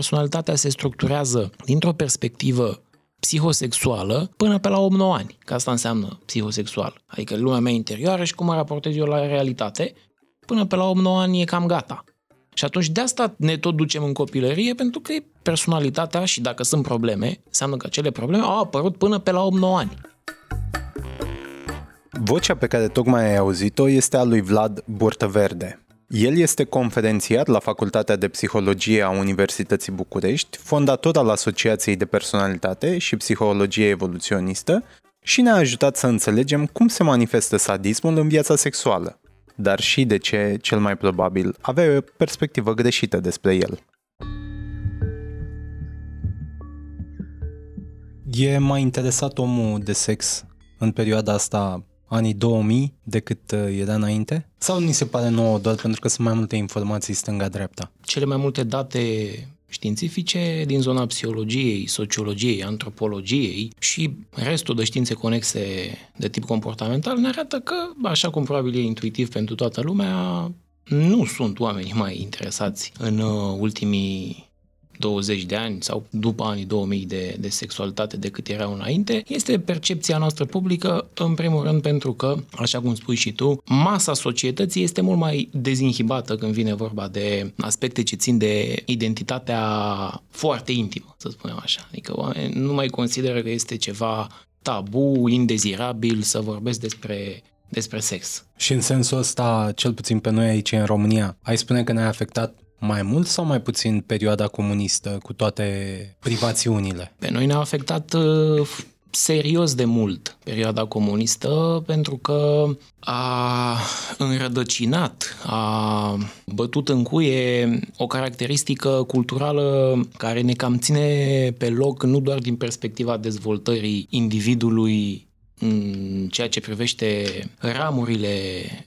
personalitatea se structurează dintr-o perspectivă psihosexuală până pe la 8-9 ani, că asta înseamnă psihosexual. Adică lumea mea interioară și cum mă raportez eu la realitate, până pe la 8-9 ani e cam gata. Și atunci de asta ne tot ducem în copilărie, pentru că personalitatea și dacă sunt probleme, înseamnă că acele probleme au apărut până pe la 8-9 ani. Vocea pe care tocmai ai auzit-o este a lui Vlad Burtăverde. El este conferențiar la Facultatea de Psihologie a Universității București, fondator al Asociației de Personalitate și Psihologie Evoluționistă și ne-a ajutat să înțelegem cum se manifestă sadismul în viața sexuală, dar și de ce, cel mai probabil, avea o perspectivă greșită despre el. E mai interesat omul de sex în perioada asta anii 2000 decât uh, era înainte? Sau ni se pare nouă doar pentru că sunt mai multe informații stânga-dreapta? Cele mai multe date științifice din zona psihologiei, sociologiei, antropologiei și restul de științe conexe de tip comportamental ne arată că, așa cum probabil e intuitiv pentru toată lumea, nu sunt oamenii mai interesați în uh, ultimii 20 de ani sau după anii 2000 de, de sexualitate decât erau înainte, este percepția noastră publică, în primul rând pentru că, așa cum spui și tu, masa societății este mult mai dezinhibată când vine vorba de aspecte ce țin de identitatea foarte intimă, să spunem așa. Adică oamenii nu mai consideră că este ceva tabu, indezirabil să vorbesc despre despre sex. Și în sensul ăsta, cel puțin pe noi aici în România, ai spune că ne-a afectat mai mult sau mai puțin perioada comunistă cu toate privațiunile? Pe noi ne-a afectat uh, serios de mult perioada comunistă pentru că a înrădăcinat, a bătut în cuie o caracteristică culturală care ne cam ține pe loc nu doar din perspectiva dezvoltării individului în ceea ce privește ramurile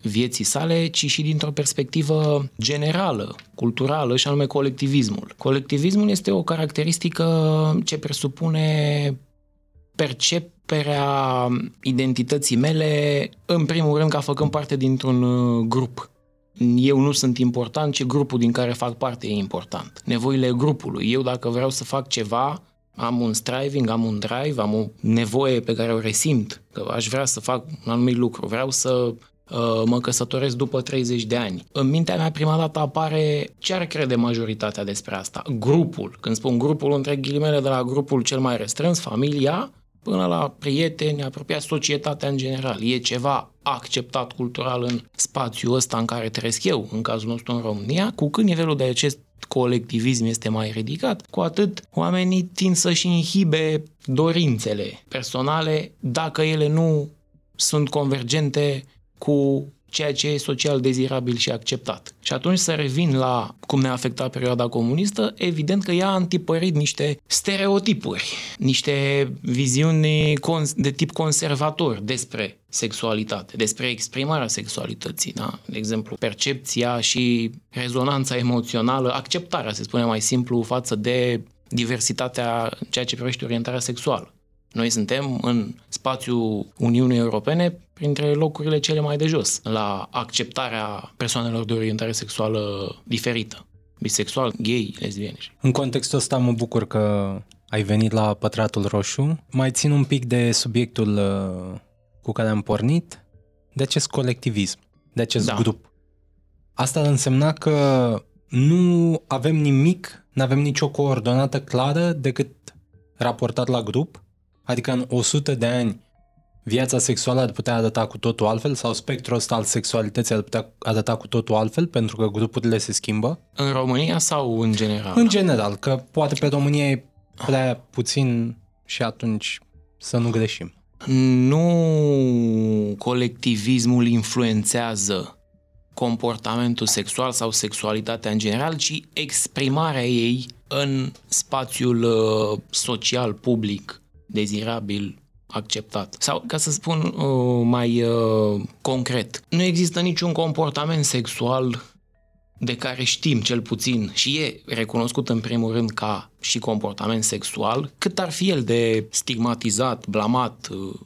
vieții sale, ci și dintr-o perspectivă generală, culturală, și anume colectivismul. Colectivismul este o caracteristică ce presupune perceperea identității mele, în primul rând ca făcând parte dintr-un uh, grup. Eu nu sunt important, ci grupul din care fac parte e important. Nevoile grupului. Eu dacă vreau să fac ceva, am un striving, am un drive, am o nevoie pe care o resimt, că aș vrea să fac un anumit lucru, vreau să uh, mă căsătoresc după 30 de ani. În mintea mea prima dată apare ce ar crede majoritatea despre asta. Grupul. Când spun grupul, între ghilimele de la grupul cel mai restrâns, familia, până la prieteni, apropia societatea în general. E ceva acceptat cultural în spațiul ăsta în care trăiesc eu, în cazul nostru în România, cu cât nivelul de acest colectivism este mai ridicat, cu atât oamenii tind să-și inhibe dorințele personale dacă ele nu sunt convergente cu ceea ce e social dezirabil și acceptat. Și atunci să revin la cum ne-a afectat perioada comunistă, evident că ea a antipărit niște stereotipuri, niște viziuni de tip conservator despre sexualitate, despre exprimarea sexualității, da? De exemplu, percepția și rezonanța emoțională, acceptarea, se spune mai simplu, față de diversitatea ceea ce privește orientarea sexuală. Noi suntem în spațiul Uniunii Europene printre locurile cele mai de jos la acceptarea persoanelor de orientare sexuală diferită. Bisexual, gay, lesbiene. În contextul ăsta mă bucur că ai venit la Pătratul Roșu. Mai țin un pic de subiectul uh, cu care am pornit, de acest colectivism, de acest da. grup. Asta ar însemna că nu avem nimic, nu avem nicio coordonată clară decât raportat la grup Adică în 100 de ani viața sexuală ar putea arăta cu totul altfel sau spectrul ăsta al sexualității ar putea arăta cu totul altfel pentru că grupurile se schimbă? În România sau în general? În general, că poate pe România e prea puțin și atunci să nu greșim. Nu colectivismul influențează comportamentul sexual sau sexualitatea în general, ci exprimarea ei în spațiul uh, social, public, dezirabil, acceptat. Sau, ca să spun uh, mai uh, concret, nu există niciun comportament sexual de care știm cel puțin și e recunoscut în primul rând ca și comportament sexual, cât ar fi el de stigmatizat, blamat, uh,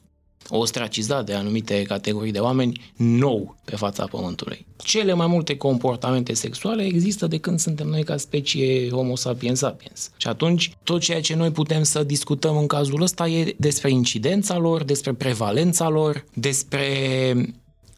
ostracizat de anumite categorii de oameni nou pe fața Pământului. Cele mai multe comportamente sexuale există de când suntem noi ca specie Homo sapiens sapiens. Și atunci, tot ceea ce noi putem să discutăm în cazul ăsta e despre incidența lor, despre prevalența lor, despre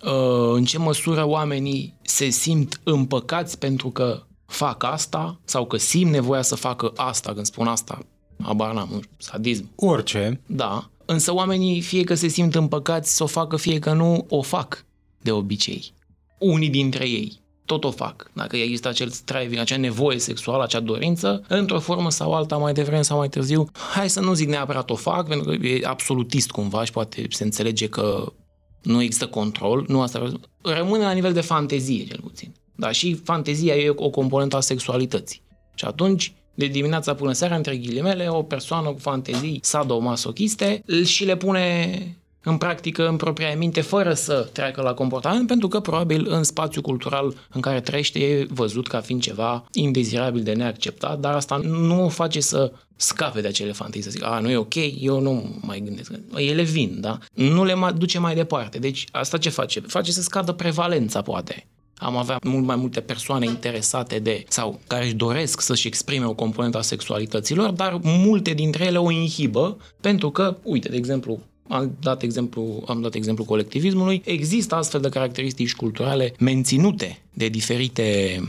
uh, în ce măsură oamenii se simt împăcați pentru că fac asta sau că simt nevoia să facă asta, când spun asta, abar n-am, sadism. Orice. Da, însă oamenii fie că se simt împăcați să o facă, fie că nu o fac de obicei. Unii dintre ei tot o fac. Dacă există acel striving, acea nevoie sexuală, acea dorință, într-o formă sau alta, mai devreme sau mai târziu, hai să nu zic neapărat o fac, pentru că e absolutist cumva și poate se înțelege că nu există control, nu asta rămâne la nivel de fantezie, cel puțin. Dar și fantezia e o componentă a sexualității. Și atunci, de dimineața până seara, între ghilimele, o persoană cu fantezii sadomasochiste și le pune în practică în propria minte fără să treacă la comportament pentru că probabil în spațiul cultural în care trăiește e văzut ca fiind ceva indezirabil de neacceptat, dar asta nu o face să scape de acele fantezii, să zic, a, nu e ok, eu nu mai gândesc. Ele vin, da? Nu le duce mai departe. Deci asta ce face? Face să scadă prevalența, poate am avea mult mai multe persoane interesate de sau care își doresc să-și exprime o componentă a sexualităților, dar multe dintre ele o inhibă pentru că, uite, de exemplu, am dat exemplu, am dat exemplu colectivismului, există astfel de caracteristici culturale menținute de diferite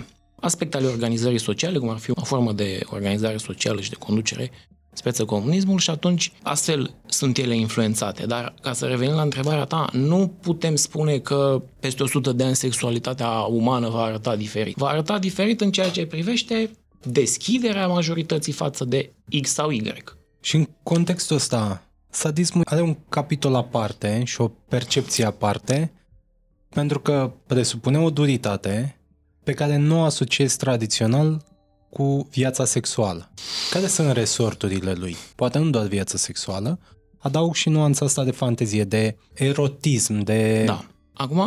aspecte ale organizării sociale, cum ar fi o formă de organizare socială și de conducere speță comunismul și atunci astfel sunt ele influențate. Dar ca să revenim la întrebarea ta, nu putem spune că peste 100 de ani sexualitatea umană va arăta diferit. Va arăta diferit în ceea ce privește deschiderea majorității față de X sau Y. Și în contextul ăsta, sadismul are un capitol aparte și o percepție aparte, pentru că presupune o duritate pe care nu o asociezi tradițional cu viața sexuală. Care sunt resorturile lui? Poate nu doar viața sexuală, adaug și nuanța asta de fantezie, de erotism, de... Da. Acum,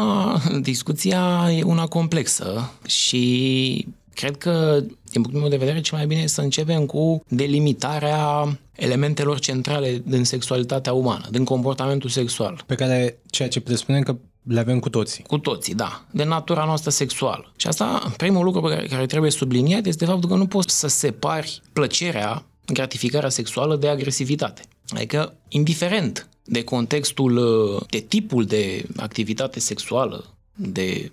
discuția e una complexă și cred că, din punctul meu de vedere, cel mai bine este să începem cu delimitarea elementelor centrale din sexualitatea umană, din comportamentul sexual. Pe care ceea ce presupune că le avem cu toții. Cu toții, da. De natura noastră sexuală. Și asta, primul lucru pe care, care trebuie subliniat este faptul că nu poți să separi plăcerea, gratificarea sexuală de agresivitate. Adică, indiferent de contextul, de tipul de activitate sexuală, de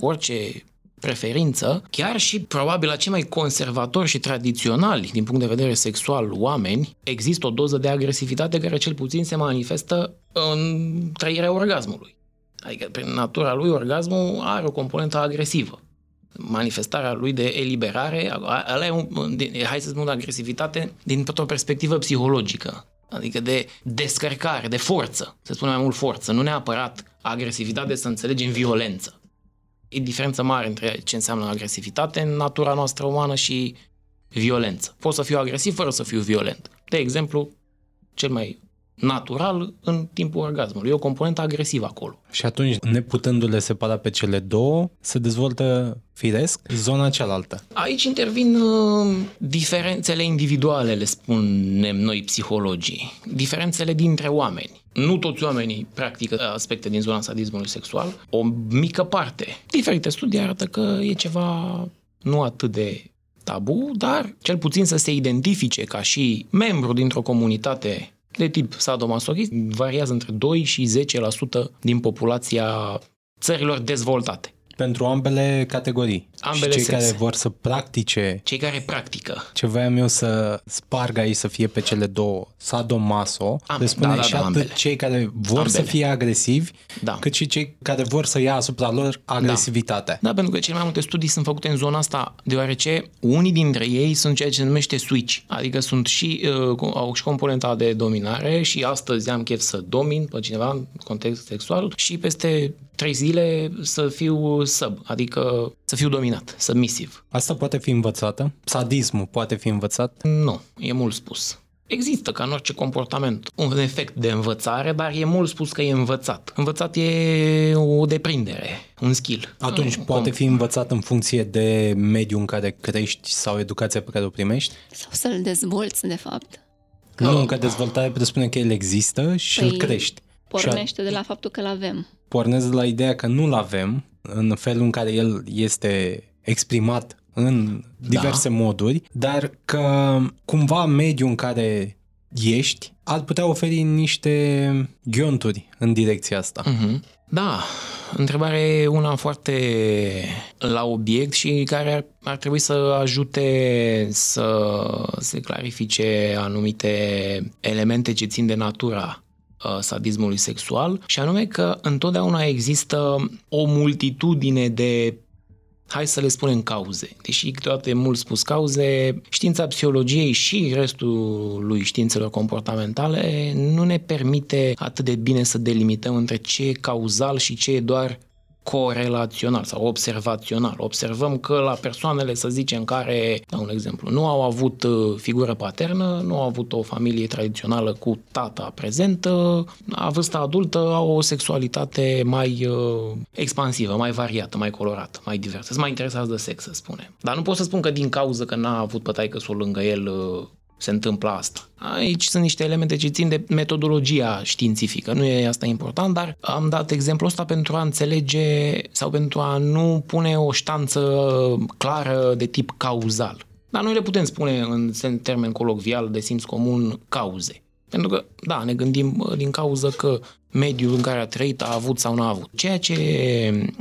orice preferință, chiar și probabil la cei mai conservatori și tradiționali din punct de vedere sexual oameni, există o doză de agresivitate care cel puțin se manifestă în trăirea orgasmului. Adică, prin natura lui, orgasmul are o componentă agresivă. Manifestarea lui de eliberare, ăla e un, hai să spun, agresivitate din o perspectivă psihologică. Adică de descărcare, de forță, să spunem mai mult forță, nu neapărat agresivitate să înțelegem violență. E diferență mare între ce înseamnă agresivitate în natura noastră umană și violență. Pot să fiu agresiv fără să fiu violent. De exemplu, cel mai natural în timpul orgasmului. E o componentă agresivă acolo. Și atunci, neputându-le separa pe cele două, se dezvoltă firesc zona cealaltă. Aici intervin uh, diferențele individuale, le spunem noi psihologii. Diferențele dintre oameni. Nu toți oamenii practică aspecte din zona sadismului sexual. O mică parte. Diferite studii arată că e ceva nu atât de tabu, dar cel puțin să se identifice ca și membru dintr-o comunitate de tip sadomasochist variază între 2 și 10% din populația țărilor dezvoltate. Pentru ambele categorii. Ambele și cei sexe. care vor să practice... Cei care practică. Ce voiam eu să sparg aici să fie pe cele două, sadomaso, Am, le spune da, da, și da, atât ambele. cei care vor Ambele. să fie agresivi, Da. cât și cei care vor să ia asupra lor agresivitatea. Da, pentru că cele mai multe studii sunt făcute în zona asta, deoarece unii dintre ei sunt ceea ce se numește switch, adică sunt și, uh, au și componenta de dominare și astăzi am chef să domin pe cineva în context sexual și peste trei zile să fiu sub, adică să fiu dominat, submisiv. Asta poate fi învățată? Sadismul poate fi învățat? Nu, e mult spus. Există, ca în orice comportament, un efect de învățare, dar e mult spus că e învățat. Învățat e o deprindere, un skill. Atunci Nu, poate cum? fi învățat în funcție de mediul în care crești sau educația pe care o primești? Sau să-l dezvolți, de fapt. Nu, că dezvoltarea presupune că el există și Păi- îl crești. Pornește de la faptul că-l avem. Pornesc de la ideea că nu-l avem, în felul în care el este exprimat în diverse da. moduri, dar că cumva mediul în care ești ar putea oferi niște ghionturi în direcția asta. Uh-huh. Da, întrebarea e una foarte la obiect și care ar, ar trebui să ajute să se clarifice anumite elemente ce țin de natura uh, sadismului sexual și anume că întotdeauna există o multitudine de hai să le spunem cauze. Deși câteodată e mult spus cauze, știința psihologiei și restul lui științelor comportamentale nu ne permite atât de bine să delimităm între ce e cauzal și ce e doar corelațional sau observațional. Observăm că la persoanele, să zicem, care, dau un exemplu, nu au avut uh, figură paternă, nu au avut o familie tradițională cu tata prezentă, la vârsta adultă au o sexualitate mai uh, expansivă, mai variată, mai colorată, mai diversă. Sunt mai interesați de sex, să spunem. Dar nu pot să spun că din cauza că n-a avut pătaică lângă el uh, se întâmplă asta. Aici sunt niște elemente ce țin de metodologia științifică, nu e asta important, dar am dat exemplul ăsta pentru a înțelege sau pentru a nu pune o ștanță clară de tip cauzal. Dar noi le putem spune în termen colocvial de simț comun cauze. Pentru că, da, ne gândim din cauză că mediul în care a trăit a avut sau nu a avut. Ceea ce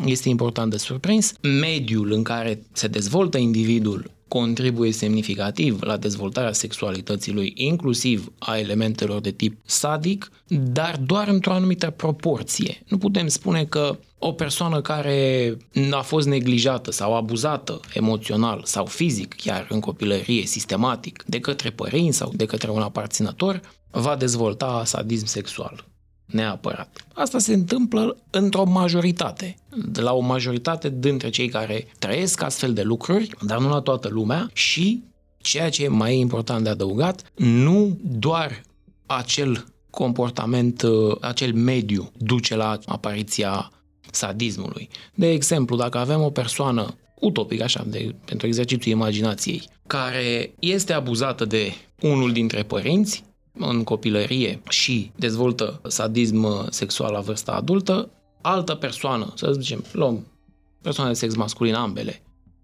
este important de surprins, mediul în care se dezvoltă individul contribuie semnificativ la dezvoltarea sexualității lui, inclusiv a elementelor de tip sadic, dar doar într-o anumită proporție. Nu putem spune că o persoană care a fost neglijată sau abuzată emoțional sau fizic, chiar în copilărie, sistematic, de către părinți sau de către un aparținător, va dezvolta sadism sexual neapărat. Asta se întâmplă într-o majoritate, de la o majoritate dintre cei care trăiesc astfel de lucruri, dar nu la toată lumea și, ceea ce e mai important de adăugat, nu doar acel comportament, uh, acel mediu duce la apariția sadismului. De exemplu, dacă avem o persoană utopic, așa, de, pentru exercițiul imaginației, care este abuzată de unul dintre părinți, în copilărie și dezvoltă sadism sexual la vârsta adultă, altă persoană, să zicem, luăm persoane de sex masculin ambele,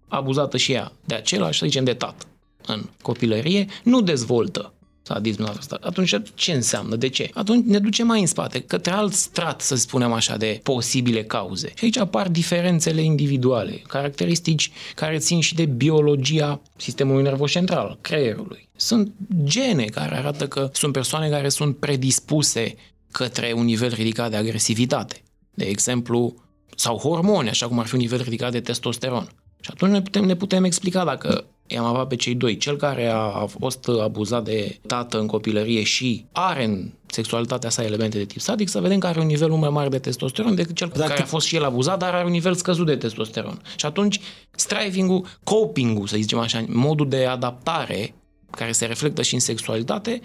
abuzată și ea de același, să zicem, de tată în copilărie, nu dezvoltă sadism la vârsta. Atunci ce înseamnă? De ce? Atunci ne ducem mai în spate, către alt strat, să spunem așa, de posibile cauze. Și aici apar diferențele individuale, caracteristici care țin și de biologia sistemului nervos central, creierului. Sunt gene care arată că sunt persoane care sunt predispuse către un nivel ridicat de agresivitate. De exemplu, sau hormoni, așa cum ar fi un nivel ridicat de testosteron. Și atunci ne putem, ne putem explica dacă i-am avut pe cei doi. Cel care a fost abuzat de tată în copilărie și are în sexualitatea sa elemente de tip sadic, să vedem că are un nivel mai mare de testosteron decât cel Dacă... care a fost și el abuzat, dar are un nivel scăzut de testosteron. Și atunci, striving-ul, coping-ul, să zicem așa, modul de adaptare care se reflectă și în sexualitate,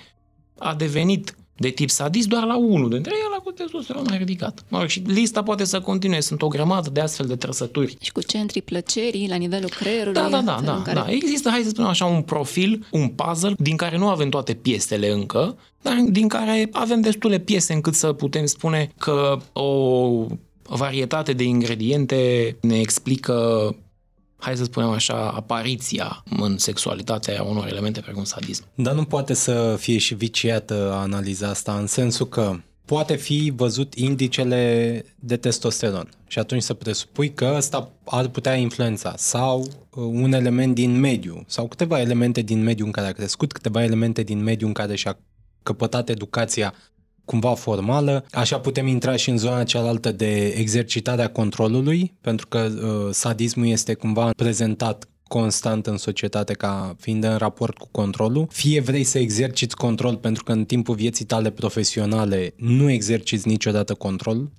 a devenit de tip sadist doar la unul dintre ei, la cu testosteron mai ridicat. Mă rog, și lista poate să continue, sunt o grămadă de astfel de trăsături. Și cu centrii plăcerii la nivelul creierului. Da, da, da, da, care... da. Există, hai să spunem așa, un profil, un puzzle, din care nu avem toate piesele încă, dar din care avem destule piese încât să putem spune că o varietate de ingrediente ne explică hai să spunem așa, apariția în sexualitatea unor elemente precum sadism. Dar nu poate să fie și viciată analiza asta, în sensul că poate fi văzut indicele de testosteron. Și atunci să presupui că ăsta ar putea influența. Sau uh, un element din mediu. Sau câteva elemente din mediul în care a crescut, câteva elemente din mediul în care și-a căpătat educația cumva formală. Așa putem intra și în zona cealaltă de exercitarea controlului, pentru că uh, sadismul este cumva prezentat constant în societate ca fiind în raport cu controlul. Fie vrei să exerciți control pentru că în timpul vieții tale profesionale nu exerciți niciodată control,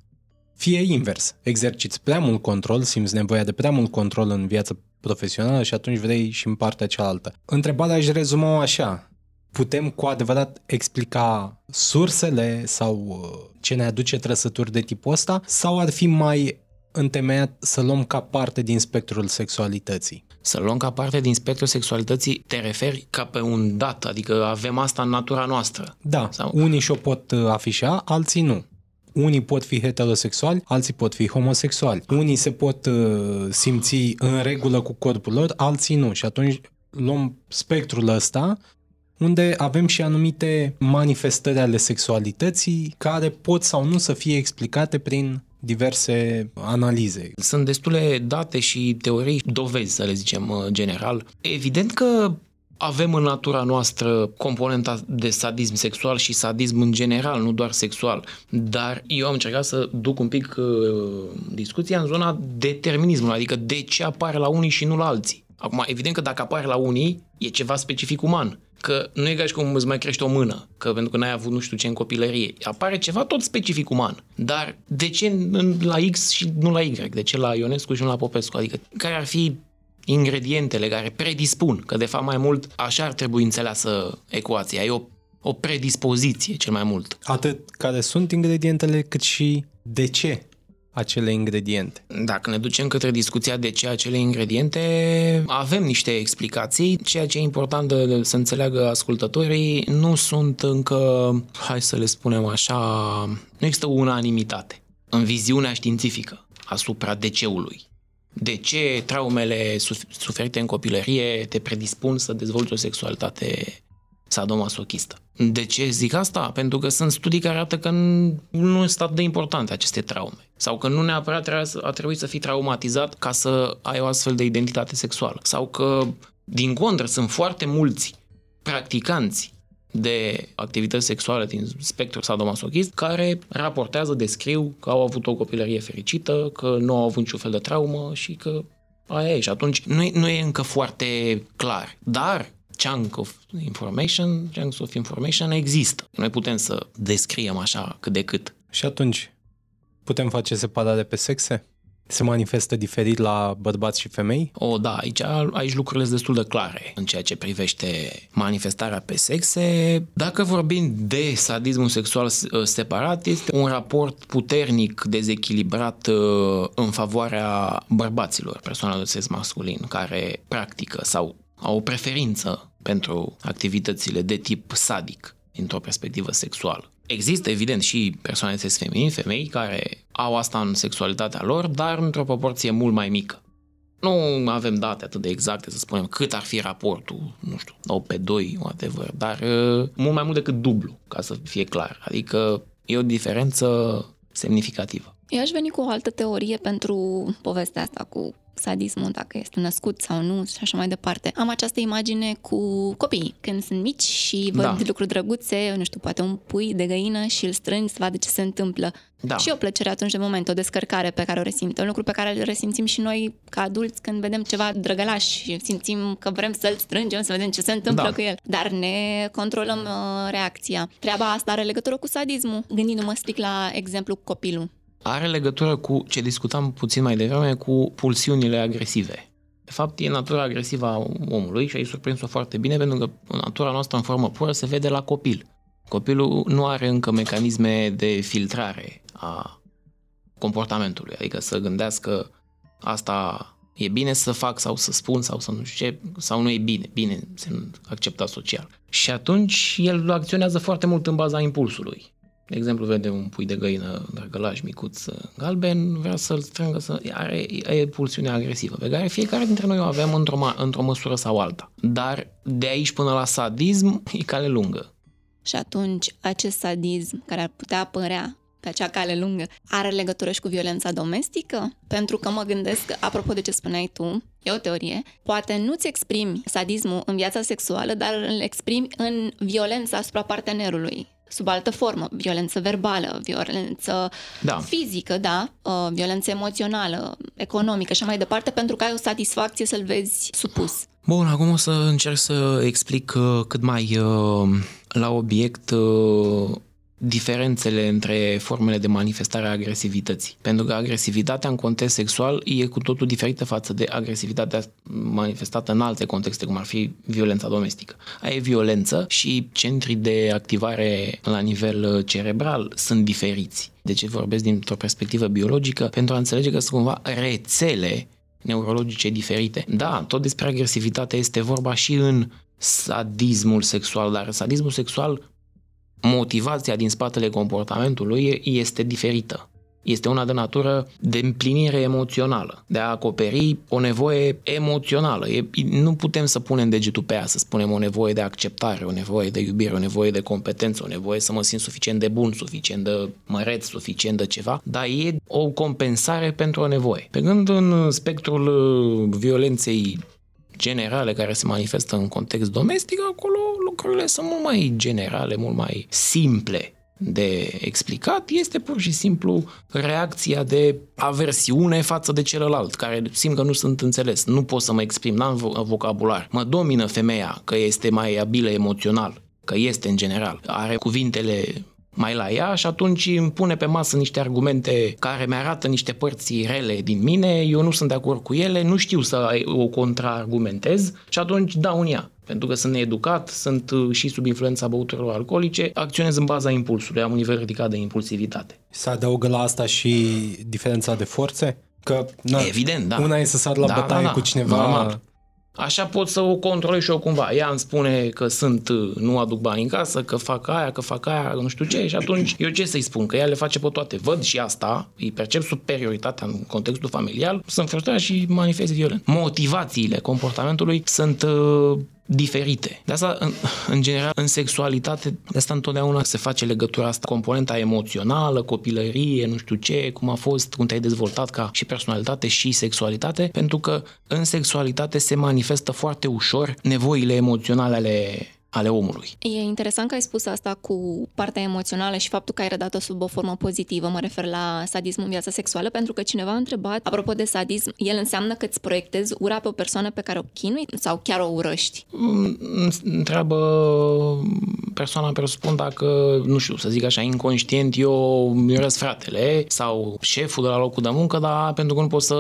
fie invers, exerciți prea mult control, simți nevoia de prea mult control în viața profesională și atunci vrei și în partea cealaltă. Întrebarea aș rezuma așa, putem cu adevărat explica sursele sau uh, ce ne aduce trăsături de tipul ăsta sau ar fi mai întemeiat să luăm ca parte din spectrul sexualității? Să luăm ca parte din spectrul sexualității, te referi ca pe un dat, adică avem asta în natura noastră. Da, sau? unii și-o pot uh, afișa, alții nu. unii pot fi heterosexuali, alții pot fi homosexuali. Unii se pot uh, simți în regulă cu corpul lor, alții nu. Și atunci luăm spectrul ăsta unde avem și anumite manifestări ale sexualității care pot sau nu să fie explicate prin diverse analize. Sunt destule date și teorii, dovezi, să le zicem general. Evident că avem în natura noastră componenta de sadism sexual și sadism în general, nu doar sexual. Dar eu am încercat să duc un pic uh, discuția în zona determinismului, adică de ce apare la unii și nu la alții. Acum, evident că dacă apare la unii, e ceva specific uman. Că nu e ca și cum îți mai crește o mână, că pentru că n-ai avut nu știu ce în copilărie. Apare ceva tot specific uman. Dar de ce la X și nu la Y? De ce la Ionescu și nu la Popescu? Adică care ar fi ingredientele care predispun, că de fapt mai mult așa ar trebui înțeleasă ecuația. E o, o predispoziție cel mai mult. Atât care sunt ingredientele, cât și de ce acele ingrediente. Dacă ne ducem către discuția de ce acele ingrediente, avem niște explicații. Ceea ce e important de să înțeleagă ascultătorii, nu sunt încă, hai să le spunem așa, nu există unanimitate în viziunea științifică asupra DC-ului. De ce traumele suferite în copilărie te predispun să dezvolți o sexualitate sadomasochistă. De ce zic asta? Pentru că sunt studii care arată că nu sunt atât de importante aceste traume. Sau că nu neapărat a trebuit să fii traumatizat ca să ai o astfel de identitate sexuală. Sau că, din contră, sunt foarte mulți practicanți de activități sexuale din spectrul sadomasochist care raportează, descriu că au avut o copilărie fericită, că nu au avut niciun fel de traumă și că aia e. Și atunci nu e, nu e încă foarte clar. Dar chunk of information, chunks of information există. Noi putem să descriem așa cât de cât. Și atunci, putem face separare pe sexe? Se manifestă diferit la bărbați și femei? O, da, aici, aici lucrurile sunt destul de clare în ceea ce privește manifestarea pe sexe. Dacă vorbim de sadismul sexual separat, este un raport puternic dezechilibrat uh, în favoarea bărbaților, persoanelor de sex masculin, care practică sau au o preferință pentru activitățile de tip sadic, dintr-o perspectivă sexuală. Există, evident, și persoane de sex feminin, femei, care au asta în sexualitatea lor, dar într-o proporție mult mai mică. Nu avem date atât de exacte să spunem cât ar fi raportul, nu știu, 8 pe 2, whatever, dar uh, mult mai mult decât dublu, ca să fie clar. Adică e o diferență semnificativă. Eu aș veni cu o altă teorie pentru povestea asta cu sadismul, dacă este născut sau nu și așa mai departe. Am această imagine cu copiii, când sunt mici și văd da. lucruri drăguțe, nu știu, poate un pui de găină și îl strâng să vadă ce se întâmplă. Da. Și o plăcere atunci de moment, o descărcare pe care o resimte, un lucru pe care îl resimțim și noi ca adulți când vedem ceva drăgălaș și simțim că vrem să-l strângem, să vedem ce se întâmplă da. cu el. Dar ne controlăm uh, reacția. Treaba asta are legătură cu sadismul. Gândindu-mă strict la exemplu copilul are legătură cu ce discutam puțin mai devreme, cu pulsiunile agresive. De fapt, e natura agresivă a omului și ai surprins-o foarte bine pentru că natura noastră în formă pură se vede la copil. Copilul nu are încă mecanisme de filtrare a comportamentului, adică să gândească asta e bine să fac sau să spun sau să nu știu ce, sau nu e bine, bine se acceptat social. Și atunci el acționează foarte mult în baza impulsului. De exemplu, vede un pui de găină drăgălaș micuț galben, vrea să-l strângă, să... are, e pulsiunea agresivă pe care fiecare dintre noi o avem într-o, într-o măsură sau alta. Dar de aici până la sadism e cale lungă. Și atunci acest sadism care ar putea apărea pe acea cale lungă are legătură și cu violența domestică? Pentru că mă gândesc, apropo de ce spuneai tu, e o teorie, poate nu-ți exprimi sadismul în viața sexuală, dar îl exprimi în violența asupra partenerului sub altă formă, violență verbală, violență da. fizică, da, uh, violență emoțională, economică și mai departe, pentru că ai o satisfacție să-l vezi supus. Bun, acum o să încerc să explic uh, cât mai uh, la obiect diferențele între formele de manifestare a agresivității. Pentru că agresivitatea în context sexual e cu totul diferită față de agresivitatea manifestată în alte contexte, cum ar fi violența domestică. Aia e violență și centrii de activare la nivel cerebral sunt diferiți. De ce vorbesc dintr-o perspectivă biologică? Pentru a înțelege că sunt cumva rețele neurologice diferite. Da, tot despre agresivitate este vorba și în sadismul sexual, dar sadismul sexual motivația din spatele comportamentului este diferită. Este una de natură de împlinire emoțională, de a acoperi o nevoie emoțională. E, nu putem să punem degetul pe ea, să spunem o nevoie de acceptare, o nevoie de iubire, o nevoie de competență, o nevoie să mă simt suficient de bun, suficient de măreț, suficient de ceva, dar e o compensare pentru o nevoie. Pe când în spectrul uh, violenței generale care se manifestă în context domestic, acolo lucrurile sunt mult mai generale, mult mai simple de explicat este pur și simplu reacția de aversiune față de celălalt, care simt că nu sunt înțeles. Nu pot să mă exprim, n-am vocabular. Mă domină femeia că este mai abilă emoțional, că este în general. Are cuvintele mai la ea și atunci îmi pune pe masă niște argumente care mi-arată niște părți rele din mine, eu nu sunt de acord cu ele, nu știu să o contraargumentez și atunci dau în ea. Pentru că sunt needucat, sunt uh, și sub influența băuturilor alcoolice, acționez în baza impulsului, am un nivel ridicat de impulsivitate. Se adaugă la asta și diferența de forțe? Că, na, Evident, da. Una e să sar la da, bătaie da, da. cu cineva Normal. Așa pot să o controlez și eu cumva. Ea îmi spune că sunt, nu aduc bani în casă, că fac aia, că fac aia, nu știu ce, și atunci eu ce să-i spun? Că ea le face pe toate. Văd și asta, îi percep superioritatea în contextul familial, sunt frustrat și manifest violent. Motivațiile comportamentului sunt uh, diferite. De asta, în, în general, în sexualitate, de asta întotdeauna se face legătura asta, componenta emoțională, copilărie, nu știu ce, cum a fost, cum te-ai dezvoltat ca și personalitate și sexualitate, pentru că în sexualitate se manifestă foarte ușor nevoile emoționale ale ale omului. E interesant că ai spus asta cu partea emoțională și faptul că ai redat-o sub o formă pozitivă, mă refer la sadism în viața sexuală, pentru că cineva a întrebat, apropo de sadism, el înseamnă că îți proiectezi ura pe o persoană pe care o chinui sau chiar o urăști? Mm, întreabă persoana pe răspund dacă, nu știu, să zic așa, inconștient, eu mi urăsc fratele sau șeful de la locul de muncă, dar pentru că nu pot să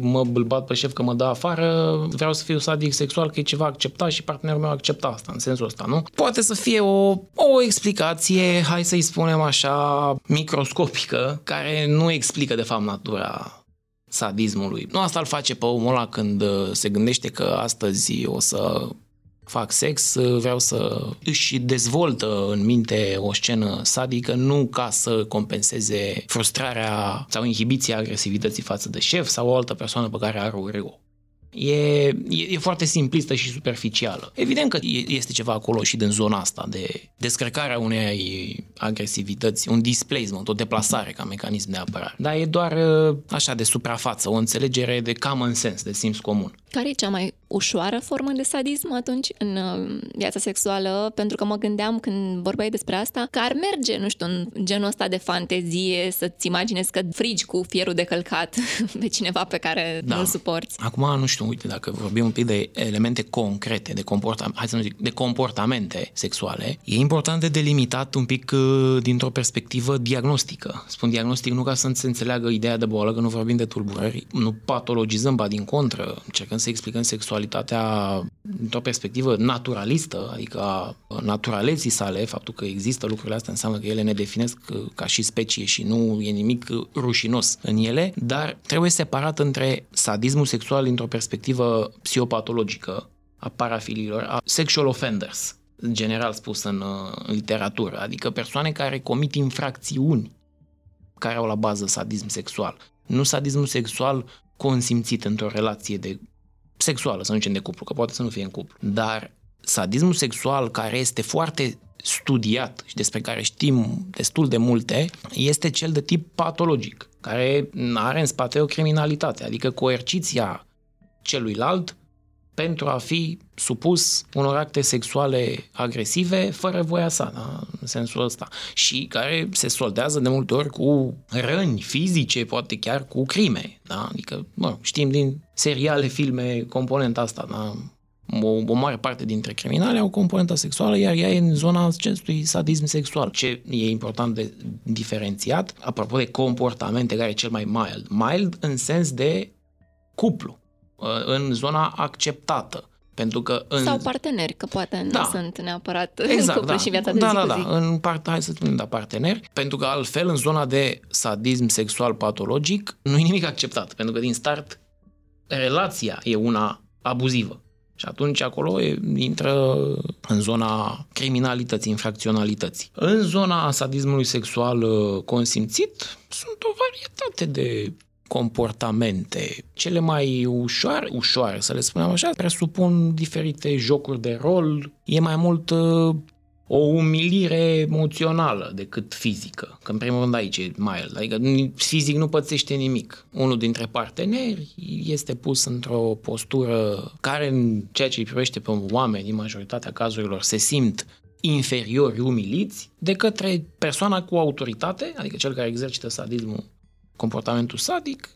mă bat pe șef că mă dă afară, vreau să fiu sadic sexual, că e ceva acceptat și partenerul meu accepta asta, în sensul ăsta, nu? Poate să fie o, o explicație, hai să-i spunem așa, microscopică, care nu explică de fapt natura sadismului. Nu asta îl face pe omul ăla când uh, se gândește că astăzi o să fac sex, uh, vreau să își dezvoltă în minte o scenă sadică, nu ca să compenseze frustrarea sau inhibiția agresivității față de șef sau o altă persoană pe care are o reu e, e, e foarte simplistă și superficială. Evident că este ceva acolo și din zona asta de descărcarea unei agresivități, un displacement, o deplasare ca mecanism de apărare. Dar e doar uh, așa de suprafață, o înțelegere de common sense, de simț comun. Care e cea mai ușoară formă de sadism atunci în uh, viața sexuală? Pentru că mă gândeam când vorbeai despre asta că ar merge, nu știu, în genul ăsta de fantezie să-ți imaginezi că frigi cu fierul de călcat pe cineva pe care da. nu-l suporți. Acum, nu știu, uite, dacă vorbim un pic de elemente concrete, de, comportament, hai să nu zic, de comportamente sexuale, e important de delimitat un pic uh, dintr-o perspectivă diagnostică. Spun diagnostic nu ca să se înțeleagă ideea de boală, că nu vorbim de tulburări, nu patologizăm, ba din contră, încercăm să explicăm sexualitatea dintr-o perspectivă naturalistă, adică a naturaleții sale, faptul că există lucrurile astea înseamnă că ele ne definesc uh, ca și specie și nu e nimic rușinos în ele, dar trebuie separat între sadismul sexual dintr-o perspectivă psihopatologică a parafililor, a sexual offenders, în general spus în, uh, în literatură, adică persoane care comit infracțiuni care au la bază sadism sexual. Nu sadismul sexual consimțit într-o relație de sexuală, să nu zicem de cuplu, că poate să nu fie în cuplu. Dar sadismul sexual care este foarte studiat și despre care știm destul de multe, este cel de tip patologic, care are în spate o criminalitate, adică coerciția celuilalt pentru a fi supus unor acte sexuale agresive fără voia sa, da? în sensul ăsta. Și care se soldează de multe ori cu răni fizice, poate chiar cu crime. Da? Adică, mă, știm din seriale, filme, componenta asta. Da? O, o mare parte dintre criminale au componenta sexuală, iar ea e în zona acestui sadism sexual. Ce e important de diferențiat, apropo de comportamente care e cel mai mild. Mild în sens de cuplu Uh, în zona acceptată. Pentru că în... Sau parteneri, că poate da. nu sunt neapărat exact, în da. și viața de da, zi da, cu da. zi. În part, hai să spunem, da, parteneri, pentru că altfel în zona de sadism sexual patologic nu e nimic acceptat, pentru că din start relația e una abuzivă. Și atunci acolo intră în zona criminalității, infracționalității. În zona sadismului sexual uh, consimțit sunt o varietate de comportamente. Cele mai ușoare, ușoare să le spunem așa, presupun diferite jocuri de rol. E mai mult uh, o umilire emoțională decât fizică. Că în primul rând aici e mai Adică fizic nu pățește nimic. Unul dintre parteneri este pus într-o postură care în ceea ce îi privește pe oameni, în majoritatea cazurilor, se simt inferiori, umiliți, de către persoana cu autoritate, adică cel care exercită sadismul, comportamentul sadic,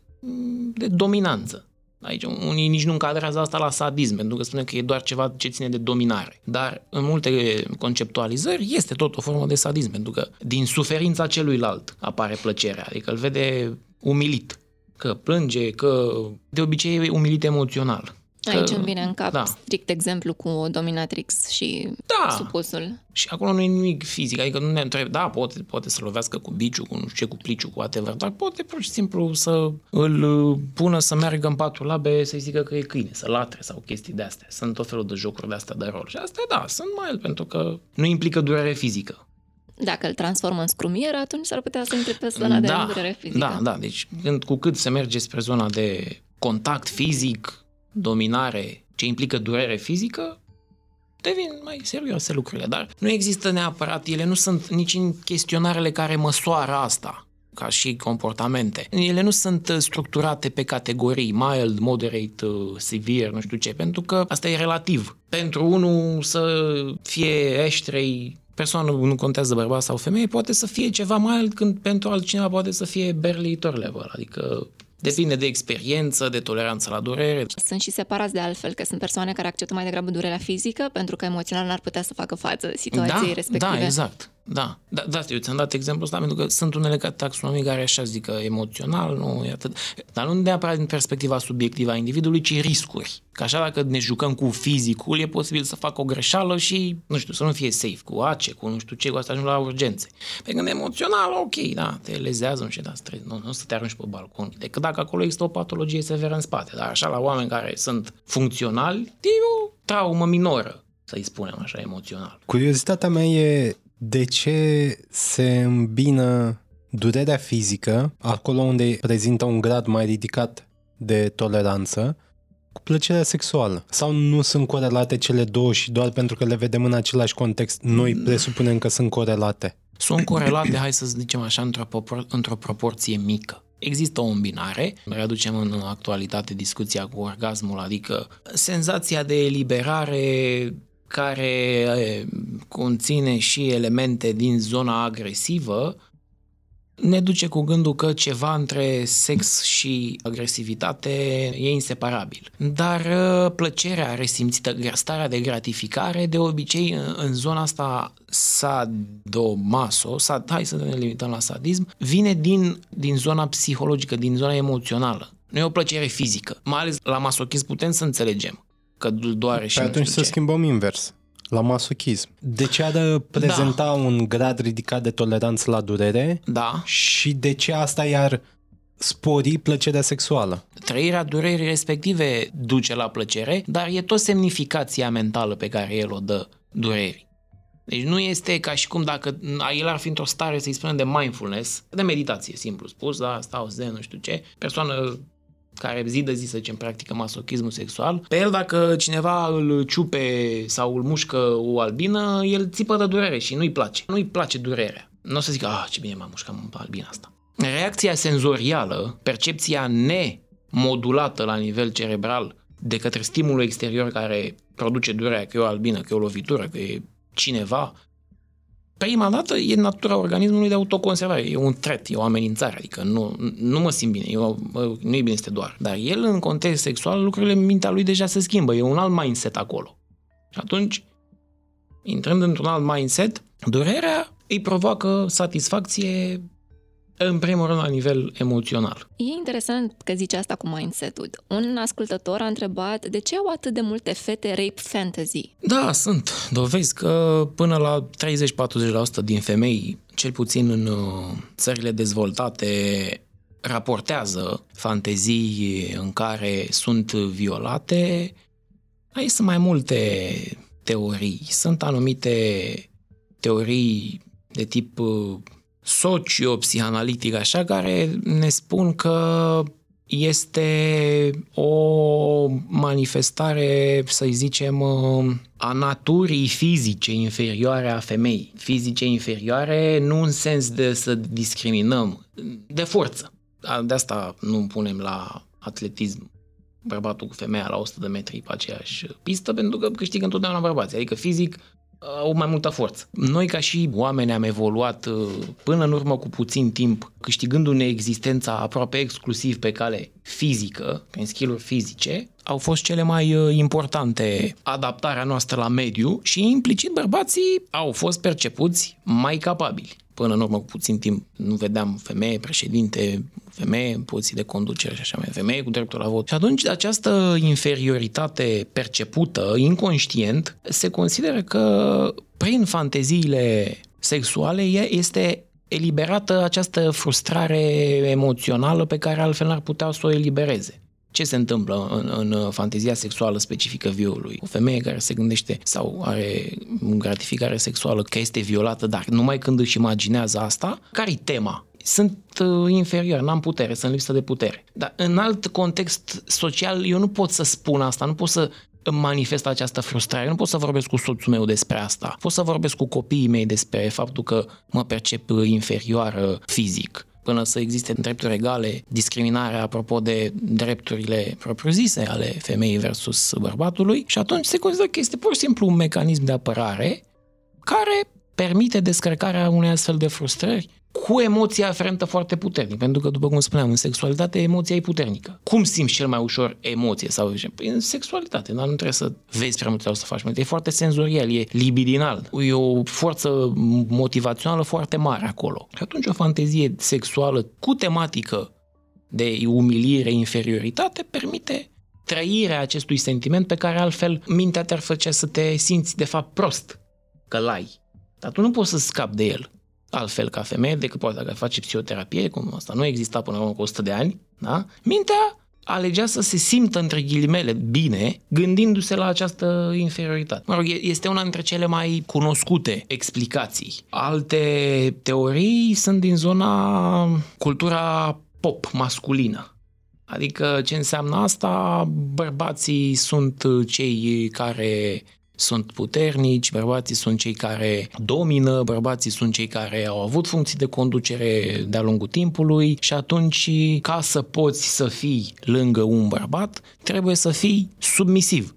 de dominanță. Aici unii nici nu încadrează asta la sadism, pentru că spune că e doar ceva ce ține de dominare. Dar în multe conceptualizări este tot o formă de sadism, pentru că din suferința celuilalt apare plăcerea, adică îl vede umilit, că plânge, că de obicei e umilit emoțional. Aici îmi vine în cap da. strict exemplu cu dominatrix și da. supusul. Și acolo nu e nimic fizic, adică nu ne întreb, da, poate, poate să lovească cu biciu, cu nu știu ce, cu pliciu, cu whatever, dar poate pur și simplu să îl uh, pună să meargă în patul labe, să-i zică că e câine, să latre sau chestii de astea. Sunt tot felul de jocuri de astea de rol. Și astea, da, sunt mai pentru că nu implică durere fizică. Dacă îl transformă în scrumier, atunci s-ar putea să intre pe zona da, de durere fizică. Da, da, deci când, cu cât se merge spre zona de contact fizic, dominare ce implică durere fizică, devin mai serioase lucrurile. Dar nu există neapărat, ele nu sunt nici în chestionarele care măsoară asta ca și comportamente. Ele nu sunt structurate pe categorii, mild, moderate, severe, nu știu ce, pentru că asta e relativ. Pentru unul să fie Ashtray persoană, nu contează bărbat sau femeie, poate să fie ceva mild, când pentru altcineva poate să fie barely level, adică Depinde de experiență, de toleranță la durere. Sunt și separați de altfel, că sunt persoane care acceptă mai degrabă durerea fizică pentru că emoțional n-ar putea să facă față situației da, respective. Da, exact. Da, da, da eu ți-am dat exemplu ăsta pentru că sunt unele taxonomii care așa zic că emoțional, nu e atât. Dar nu neapărat din perspectiva subiectivă a individului, ci riscuri. Că așa dacă ne jucăm cu fizicul, e posibil să facă o greșeală și, nu știu, să nu fie safe, cu ace, cu nu știu ce, cu asta ajung la urgențe. Pe când emoțional, ok, da, te lezează, nu știu, da, stres, nu, nu să te arunci pe balcon. Decât dacă acolo există o patologie severă în spate. Dar așa la oameni care sunt funcționali, e o traumă minoră să-i spunem așa, emoțional. Curiozitatea mea e de ce se îmbină durerea fizică, acolo unde prezintă un grad mai ridicat de toleranță, cu plăcerea sexuală? Sau nu sunt corelate cele două și doar pentru că le vedem în același context, noi mm. presupunem că sunt corelate? Sunt corelate, hai să zicem așa, într-o, propor- într-o proporție mică. Există o îmbinare, readucem în actualitate discuția cu orgasmul, adică senzația de eliberare care conține și elemente din zona agresivă, ne duce cu gândul că ceva între sex și agresivitate e inseparabil. Dar plăcerea resimțită, starea de gratificare, de obicei în zona asta sadomaso, sad, hai să ne limităm la sadism, vine din, din zona psihologică, din zona emoțională. Nu e o plăcere fizică. Mai ales la masochism putem să înțelegem că doare și Pe păi atunci să ce. schimbăm invers la masochism. De ce ar prezenta da. un grad ridicat de toleranță la durere? Da. Și de ce asta i-ar spori plăcerea sexuală? Trăirea durerii respective duce la plăcere, dar e tot semnificația mentală pe care el o dă durerii. Deci nu este ca și cum dacă el ar fi într-o stare, să-i spunem, de mindfulness, de meditație, simplu spus, da, stau zen, nu știu ce, persoană care zi de zi, să zicem, practică masochismul sexual, pe el dacă cineva îl ciupe sau îl mușcă o albină, el țipă de durere și nu-i place. Nu-i place durerea. Nu o să zică, ah, ce bine m-am mușcat pe albina asta. Reacția senzorială, percepția nemodulată la nivel cerebral de către stimulul exterior care produce durerea, că e o albină, că e o lovitură, că e cineva, prima dată e natura organismului de autoconservare. E un tret, e o amenințare, adică nu, nu mă simt bine, eu, nu e bine este doar. Dar el, în context sexual, lucrurile în mintea lui deja se schimbă, e un alt mindset acolo. Și atunci, intrând într-un alt mindset, durerea îi provoacă satisfacție în primul rând la nivel emoțional. E interesant că zice asta cu mindset-ul. Un ascultător a întrebat de ce au atât de multe fete rape fantasy? Da, sunt. Dovezi că până la 30-40% din femei, cel puțin în uh, țările dezvoltate, raportează fantezii în care sunt violate Aici sunt mai multe teorii. Sunt anumite teorii de tip uh, socio-psihanalitic, așa, care ne spun că este o manifestare, să zicem, uh, a naturii fizice inferioare a femeii. Fizice inferioare nu în sens de să discriminăm, de forță. De asta nu punem la atletism bărbatul cu femeia la 100 de metri pe aceeași pistă, pentru că câștigă întotdeauna bărbații. Adică fizic au mai multă forță. Noi ca și oameni am evoluat uh, până în urmă cu puțin timp, câștigându-ne existența aproape exclusiv pe cale fizică, prin skill fizice, au fost cele mai uh, importante adaptarea noastră la mediu și implicit bărbații au fost percepuți mai capabili. Până în urmă cu puțin timp nu vedeam femeie, președinte, femeie în poziții de conducere și așa mai, femeie cu dreptul la vot. Și atunci această inferioritate percepută, inconștient, se consideră că prin fanteziile sexuale este eliberată această frustrare emoțională pe care altfel n-ar putea să o elibereze. Ce se întâmplă în, în fantezia sexuală specifică violului? O femeie care se gândește sau are gratificare sexuală că este violată, dar numai când își imaginează asta, care-i tema? Sunt uh, inferior, n-am putere, sunt lipsă de putere. Dar în alt context social eu nu pot să spun asta, nu pot să îmi manifest această frustrare. Nu pot să vorbesc cu soțul meu despre asta. Pot să vorbesc cu copiii mei despre faptul că mă percep inferioară fizic până să existe drepturi egale, discriminarea apropo de drepturile propriu-zise ale femeii versus bărbatului și atunci se consideră că este pur și simplu un mecanism de apărare care permite descărcarea unei astfel de frustrări cu emoția aferentă foarte puternică, pentru că, după cum spuneam, în sexualitate emoția e puternică. Cum simți cel mai ușor emoție? sau păi În sexualitate, dar nu trebuie să vezi prea mult sau să faci E foarte senzorial, e libidinal. E o forță motivațională foarte mare acolo. Și atunci o fantezie sexuală cu tematică de umilire, inferioritate, permite trăirea acestui sentiment pe care altfel mintea te-ar face să te simți de fapt prost că l-ai. Dar tu nu poți să scapi de el altfel ca femeie decât poate dacă face psihoterapie, cum asta nu exista până acum cu 100 de ani, da? mintea alegea să se simtă între ghilimele bine, gândindu-se la această inferioritate. Mă rog, este una dintre cele mai cunoscute explicații. Alte teorii sunt din zona cultura pop masculină. Adică ce înseamnă asta? Bărbații sunt cei care sunt puternici, bărbații sunt cei care domină, bărbații sunt cei care au avut funcții de conducere de-a lungul timpului și atunci, ca să poți să fii lângă un bărbat, trebuie să fii submisiv,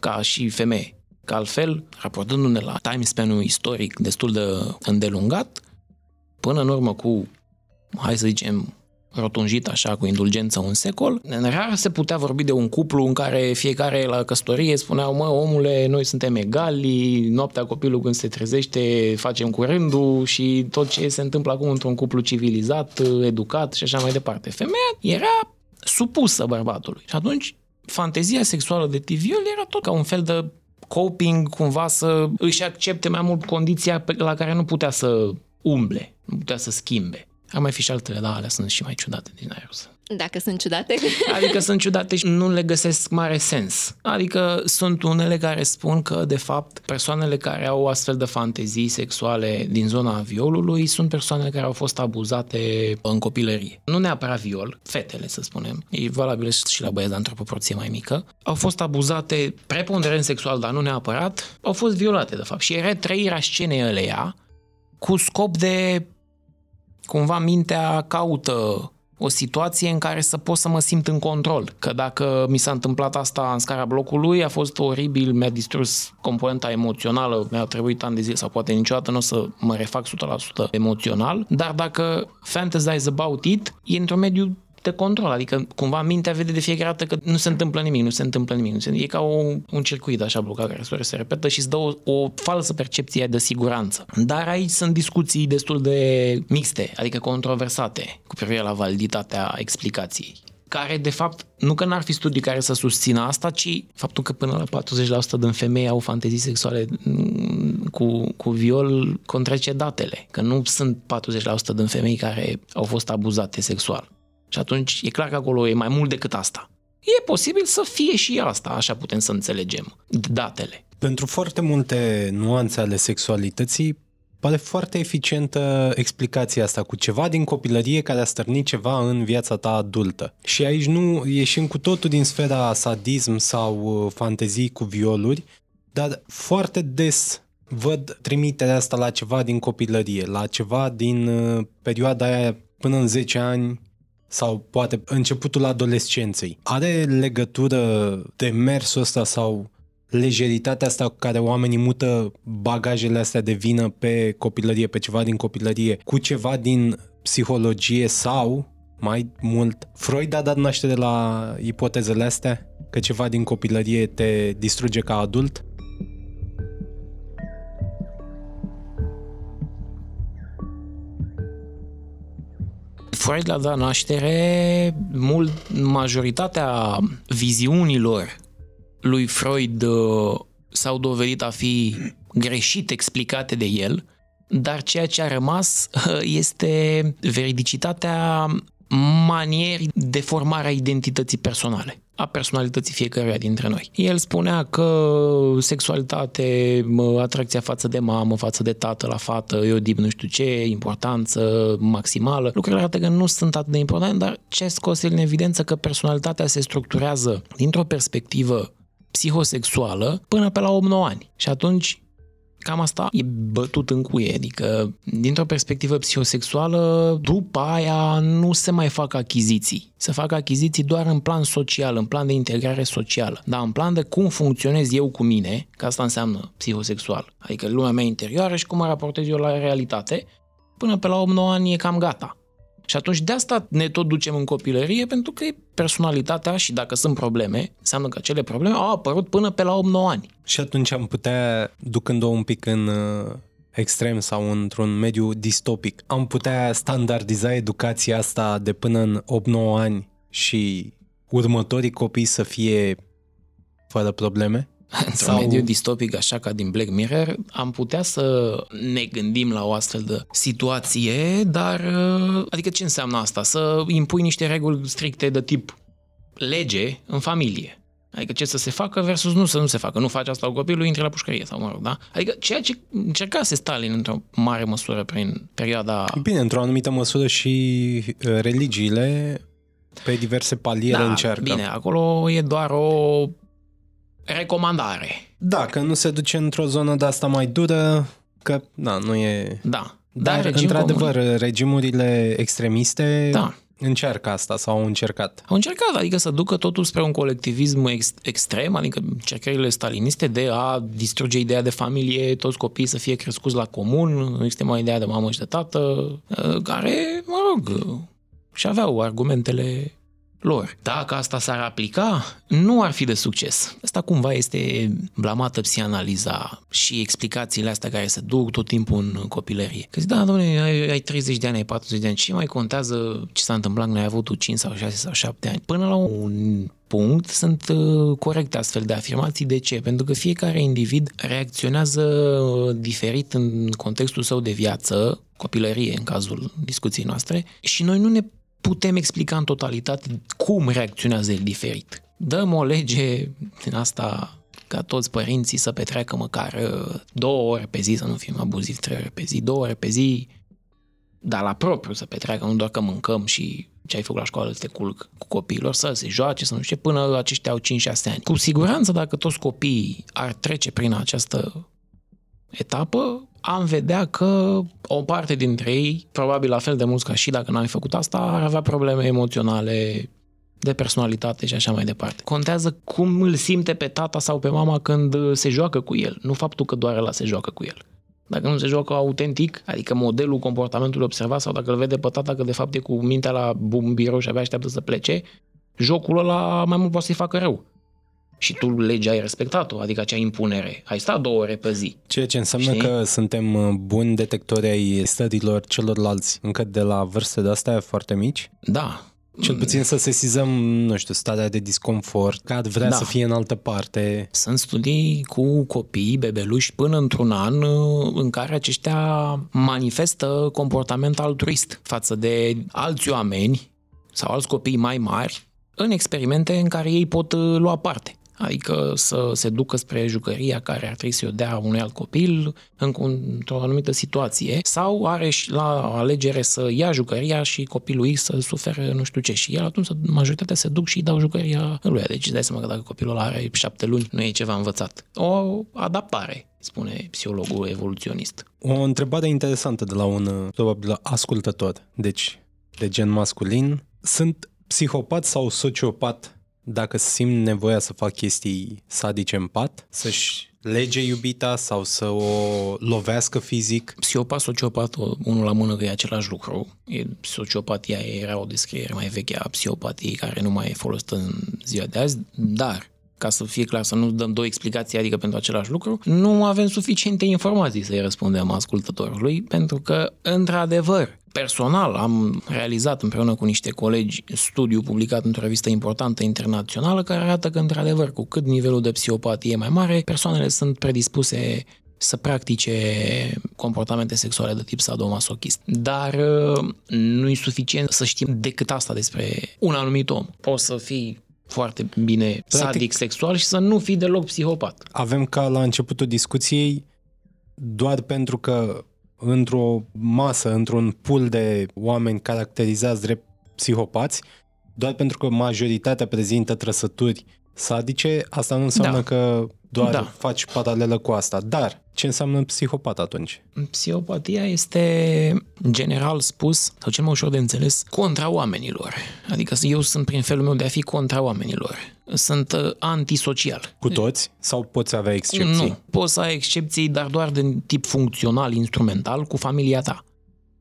ca și femeie. Că altfel, raportându-ne la time span-ul istoric destul de îndelungat, până în urmă cu, hai să zicem, rotunjit așa cu indulgență un secol. În rar se putea vorbi de un cuplu în care fiecare la căsătorie spuneau, mă, omule, noi suntem egali, noaptea copilul când se trezește facem cu rândul și tot ce se întâmplă acum într-un cuplu civilizat, educat și așa mai departe. Femeia era supusă bărbatului. Și atunci fantezia sexuală de tiviol era tot ca un fel de coping, cumva să își accepte mai mult condiția pe la care nu putea să umble, nu putea să schimbe. Am mai fi și altele, dar alea sunt și mai ciudate din aer. Dacă sunt ciudate? Adică sunt ciudate și nu le găsesc mare sens. Adică sunt unele care spun că, de fapt, persoanele care au astfel de fantezii sexuale din zona violului sunt persoanele care au fost abuzate în copilărie. Nu neapărat viol, fetele, să spunem. E valabil și la băieți, dar într-o proporție mai mică. Au fost abuzate preponderent sexual, dar nu neapărat. Au fost violate, de fapt. Și era trăirea scenei ăleia cu scop de cumva mintea caută o situație în care să pot să mă simt în control. Că dacă mi s-a întâmplat asta în scara blocului, a fost oribil, mi-a distrus componenta emoțională, mi-a trebuit ani de zile sau poate niciodată nu o să mă refac 100% emoțional, dar dacă fantasize about it, e într-un mediu de control, adică cumva mintea vede de fiecare dată că nu se întâmplă nimic, nu se întâmplă nimic. Nu se, e ca un, un circuit așa blocat care se, se repetă și îți dă o, o falsă percepție de siguranță. Dar aici sunt discuții destul de mixte, adică controversate cu privire la validitatea explicației care de fapt nu că n-ar fi studii care să susțină asta, ci faptul că până la 40% din femei au fantezii sexuale mm, cu, cu viol contrace datele, că nu sunt 40% din femei care au fost abuzate sexual. Și atunci e clar că acolo e mai mult decât asta. E posibil să fie și asta, așa putem să înțelegem datele. Pentru foarte multe nuanțe ale sexualității, pare foarte eficientă explicația asta cu ceva din copilărie care a stârnit ceva în viața ta adultă. Și aici nu ieșim cu totul din sfera sadism sau uh, fantezii cu violuri, dar foarte des văd trimiterea asta la ceva din copilărie, la ceva din uh, perioada aia până în 10 ani sau poate începutul adolescenței. Are legătură de mersul ăsta sau lejeritatea asta cu care oamenii mută bagajele astea de vină pe copilărie, pe ceva din copilărie, cu ceva din psihologie sau, mai mult, Freud a dat naștere la ipotezele astea? Că ceva din copilărie te distruge ca adult? Freud l-a dat naștere, mult, majoritatea viziunilor lui Freud uh, s-au dovedit a fi greșit explicate de el, dar ceea ce a rămas uh, este veridicitatea manierii de formare a identității personale a personalității fiecăruia dintre noi. El spunea că sexualitate, atracția față de mamă, față de tată la fată, eu dip nu știu ce, importanță maximală. Lucrurile arată că nu sunt atât de importante, dar ce scos el în evidență că personalitatea se structurează dintr-o perspectivă psihosexuală până pe la 8-9 ani. Și atunci cam asta e bătut în cuie, adică dintr-o perspectivă psihosexuală, după aia nu se mai fac achiziții. Se fac achiziții doar în plan social, în plan de integrare socială, dar în plan de cum funcționez eu cu mine, că asta înseamnă psihosexual, adică lumea mea interioară și cum mă raportez eu la realitate, până pe la 8-9 ani e cam gata. Și atunci de asta ne tot ducem în copilărie, pentru că personalitatea și dacă sunt probleme, înseamnă că acele probleme au apărut până pe la 8-9 ani. Și atunci am putea, ducând-o un pic în uh, extrem sau într-un mediu distopic, am putea standardiza educația asta de până în 8-9 ani și următorii copii să fie fără probleme? Într-un Sau... mediu distopic așa ca din Black Mirror, am putea să ne gândim la o astfel de situație, dar uh, adică ce înseamnă asta? Să impui niște reguli stricte de tip lege în familie. Adică ce să se facă versus nu să nu se facă. Nu faci asta cu copilul, intri la pușcărie sau mă rog, da? Adică ceea ce încercase Stalin într-o mare măsură prin perioada... Bine, într-o anumită măsură și uh, religiile pe diverse paliere da, încearcă. bine, acolo e doar o recomandare. Da, că nu se duce într-o zonă de asta mai dură, că na, nu e... Da. Dar, Dar într-adevăr, comun. regimurile extremiste da. încearcă asta sau au încercat. Au încercat, adică să ducă totul spre un colectivism ex- extrem, adică încercările staliniste de a distruge ideea de familie, toți copiii să fie crescuți la comun, nu este mai ideea de mamă și de tată, care, mă rog, și aveau argumentele lor. Dacă asta s-ar aplica, nu ar fi de succes. Asta cumva este blamată psianaliza și explicațiile astea care se duc tot timpul în copilărie. Că zic, da, domnule, ai, ai 30 de ani, ai 40 de ani, ce mai contează ce s-a întâmplat când ai avut tu 5 sau 6 sau 7 ani? Până la un punct sunt uh, corecte astfel de afirmații. De ce? Pentru că fiecare individ reacționează uh, diferit în contextul său de viață, copilărie în cazul discuției noastre, și noi nu ne putem explica în totalitate cum reacționează el diferit. Dăm o lege din asta ca toți părinții să petreacă măcar uh, două ore pe zi, să nu fim abuzivi, trei ore pe zi, două ore pe zi, dar la propriu să petreacă, nu doar că mâncăm și ce ai făcut la școală să te culc cu copiilor, să se joace, să nu știu până aceștia au 5-6 ani. Cu siguranță, dacă toți copiii ar trece prin această etapă, am vedea că o parte dintre ei, probabil la fel de mulți ca și dacă n-ai făcut asta, ar avea probleme emoționale, de personalitate și așa mai departe. Contează cum îl simte pe tata sau pe mama când se joacă cu el, nu faptul că doar ăla se joacă cu el. Dacă nu se joacă autentic, adică modelul comportamentului observat sau dacă îl vede pe tata că de fapt e cu mintea la un birou și abia așteaptă să plece, jocul ăla mai mult poate să-i facă rău și tu legea ai respectat-o, adică acea impunere. Ai stat două ore pe zi. Ceea ce înseamnă Știi? că suntem uh, buni detectori ai stărilor celorlalți încă de la vârste de astea foarte mici? Da. Cel puțin să sesizăm, nu știu, starea de disconfort, că ar vrea da. să fie în altă parte. Sunt studii cu copii, bebeluși, până într-un an uh, în care aceștia manifestă comportament altruist față de alți oameni sau alți copii mai mari în experimente în care ei pot uh, lua parte. Adică să se ducă spre jucăria care ar trebui să o dea unui alt copil într-o anumită situație sau are și la alegere să ia jucăria și copilul ei să sufere nu știu ce și el atunci majoritatea se duc și îi dau jucăria lui. Deci îți dai seama că dacă copilul are șapte luni nu e ceva învățat. O adaptare spune psihologul evoluționist. O întrebare interesantă de la un probabil ascultător, deci de gen masculin. Sunt psihopat sau sociopat dacă simt nevoia să fac chestii sadice în pat, să-și lege iubita sau să o lovească fizic. Psihopat, sociopat, unul la mână că e același lucru. E, sociopatia era o descriere mai veche a psihopatiei care nu mai e folosită în ziua de azi, dar ca să fie clar, să nu dăm două explicații, adică pentru același lucru, nu avem suficiente informații să-i răspundem ascultătorului, pentru că, într-adevăr, personal am realizat împreună cu niște colegi studiu publicat într-o revistă importantă internațională care arată că, într-adevăr, cu cât nivelul de psihopatie e mai mare, persoanele sunt predispuse să practice comportamente sexuale de tip sadomasochist. Dar uh, nu e suficient să știm decât asta despre un anumit om. Poți să fii foarte bine Practic, sadic sexual și să nu fii deloc psihopat. Avem ca la începutul discuției doar pentru că într-o masă, într-un pool de oameni caracterizați drept psihopați, doar pentru că majoritatea prezintă trăsături sadice, asta nu înseamnă da. că doar da. faci paralelă cu asta. Dar ce înseamnă psihopat atunci? Psihopatia este, general spus, sau cel mai ușor de înțeles, contra oamenilor. Adică eu sunt prin felul meu de a fi contra oamenilor. Sunt uh, antisocial. Cu toți? Sau poți avea excepții? Nu, poți să ai excepții, dar doar de tip funcțional, instrumental, cu familia ta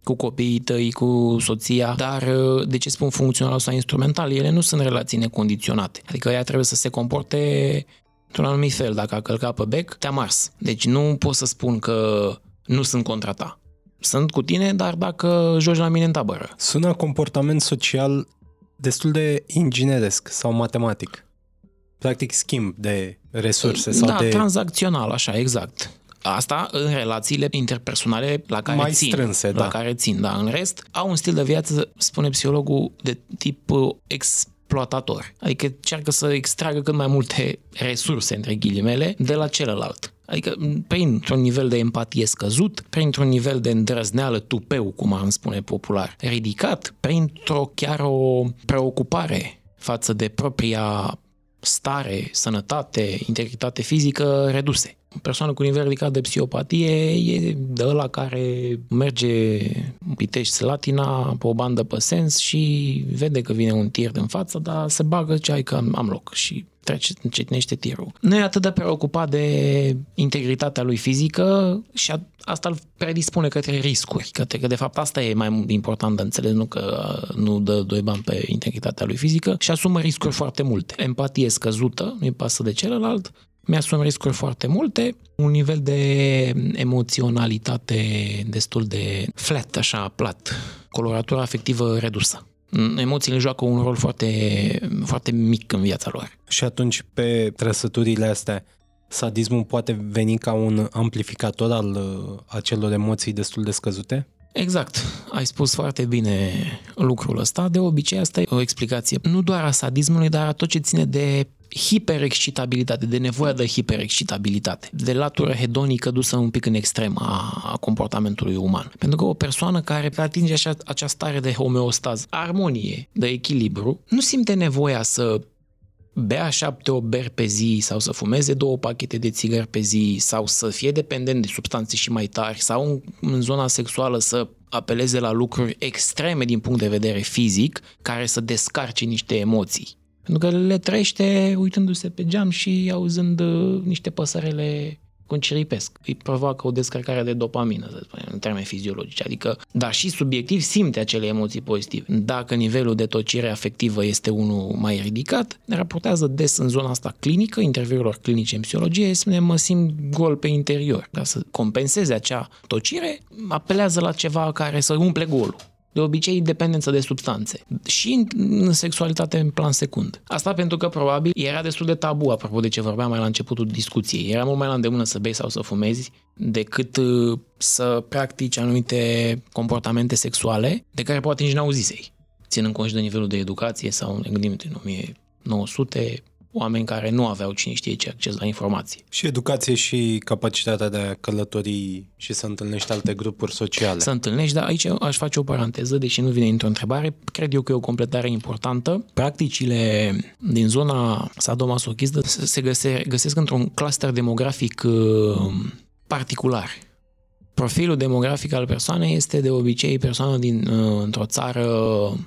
cu copiii tăi, cu soția, dar uh, de ce spun funcțional sau instrumental? Ele nu sunt relații necondiționate. Adică ea trebuie să se comporte într-un anumit fel. Dacă a călcat pe bec, te-a mars. Deci nu pot să spun că nu sunt contra ta. Sunt cu tine, dar dacă joci la mine în tabără. Sună comportament social destul de ingineresc sau matematic. Practic schimb de resurse sau da, de... tranzacțional, așa, exact. Asta în relațiile interpersonale la care Mai țin. strânse, la da. care țin, da. În rest, au un stil de viață, spune psihologul, de tip uh, ex exploatator. Adică încearcă să extragă cât mai multe resurse, între ghilimele, de la celălalt. Adică printr-un nivel de empatie scăzut, printr-un nivel de îndrăzneală tupeu, cum am spune popular, ridicat, printr-o chiar o preocupare față de propria stare, sănătate, integritate fizică reduse. O persoană cu nivel ridicat de psihopatie e de ăla care merge Pitești Slatina pe o bandă pe sens și vede că vine un tir în față, dar se bagă ce ai că am loc și trece, încetinește tirul. Nu e atât de preocupat de integritatea lui fizică și a, asta îl predispune către riscuri, către că de fapt asta e mai important de înțeles, nu că nu dă doi bani pe integritatea lui fizică și asumă riscuri foarte multe. Empatie scăzută, nu-i pasă de celălalt, mi-asum riscuri foarte multe, un nivel de emoționalitate destul de flat, așa, plat, coloratura afectivă redusă. Emoțiile joacă un rol foarte, foarte mic în viața lor. Și atunci, pe trăsăturile astea, sadismul poate veni ca un amplificator al uh, acelor emoții destul de scăzute? Exact, ai spus foarte bine lucrul ăsta. De obicei, asta e o explicație nu doar a sadismului, dar a tot ce ține de hiperexcitabilitate, de nevoia de hiperexcitabilitate, de latură hedonică dusă un pic în extrem a comportamentului uman. Pentru că o persoană care atinge așa, această stare de homeostaz, armonie, de echilibru, nu simte nevoia să bea șapte o beri pe zi sau să fumeze două pachete de țigări pe zi sau să fie dependent de substanțe și mai tari sau în, în zona sexuală să apeleze la lucruri extreme din punct de vedere fizic care să descarce niște emoții. Pentru că le trăiește uitându-se pe geam și auzând uh, niște păsărele cum ciripesc. Îi provoacă o descărcare de dopamină, să spunem, în termeni fiziologici. Adică, dar și subiectiv simte acele emoții pozitive. Dacă nivelul de tocire afectivă este unul mai ridicat, ne raportează des în zona asta clinică, interviurilor clinice în psihologie, spune mă simt gol pe interior. Ca să compenseze acea tocire, apelează la ceva care să umple golul de obicei dependență de substanțe și în sexualitate în plan secund. Asta pentru că probabil era destul de tabu, apropo de ce vorbeam mai la începutul discuției. Era mult mai la îndemână să bei sau să fumezi decât să practici anumite comportamente sexuale de care poate nici n-auzisei ținând cont și de nivelul de educație sau ne gândim în 1900, oameni care nu aveau cine știe ce acces la informație. Și educație și capacitatea de a călători și să întâlnești alte grupuri sociale. Să întâlnești, dar aici aș face o paranteză, deși nu vine într-o întrebare, cred eu că e o completare importantă. Practicile din zona sadomasochistă se găse, găsesc într-un cluster demografic uh, particular Profilul demografic al persoanei este de obicei persoană din, uh, într-o țară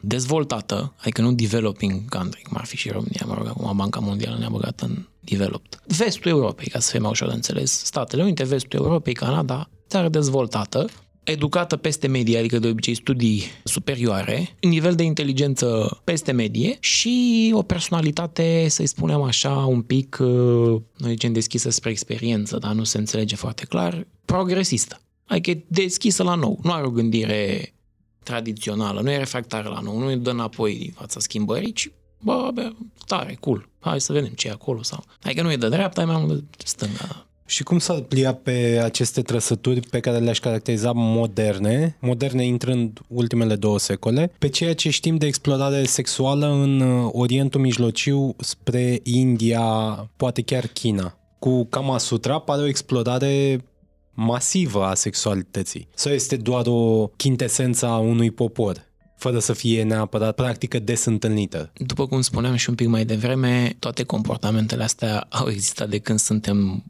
dezvoltată, adică nu developing country, cum ar fi și România, mă rog, acum Banca Mondială ne-a băgat în developed. Vestul Europei, ca să fie mai ușor de înțeles, Statele Unite, vestul Europei, Canada, țară dezvoltată, educată peste medie, adică de obicei studii superioare, nivel de inteligență peste medie și o personalitate, să-i spunem așa, un pic, uh, noi zicem deschisă spre experiență, dar nu se înțelege foarte clar, progresistă. Adică e deschisă la nou. Nu are o gândire tradițională, nu e refractară la nou, nu e dă înapoi din fața schimbării, ci bă, bă, tare, cool, hai să vedem ce e acolo sau... Adică nu e de dreapta, e mai mult de stânga. Și cum s-ar plia pe aceste trăsături pe care le-aș caracteriza moderne, moderne intrând ultimele două secole, pe ceea ce știm de explorare sexuală în Orientul Mijlociu spre India, poate chiar China? Cu Kama Sutra pare o explorare masivă a sexualității? Sau este doar o chintesență a unui popor? fără să fie neapărat practică des întâlnită. După cum spuneam și un pic mai devreme, toate comportamentele astea au existat de când suntem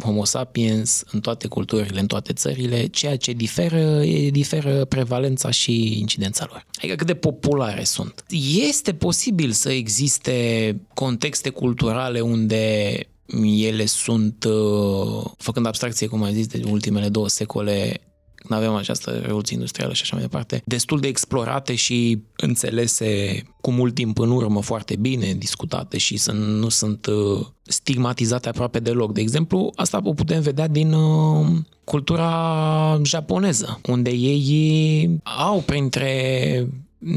Homo sapiens în toate culturile, în toate țările, ceea ce diferă, e, diferă prevalența și incidența lor. Adică cât de populare sunt. Este posibil să existe contexte culturale unde ele sunt, uh, făcând abstracție, cum ai zis, de ultimele două secole, când avem această revoluție industrială și așa mai departe, destul de explorate și înțelese cu mult timp în urmă foarte bine, discutate și să nu sunt uh, stigmatizate aproape deloc. De exemplu, asta o putem vedea din uh, cultura japoneză, unde ei au printre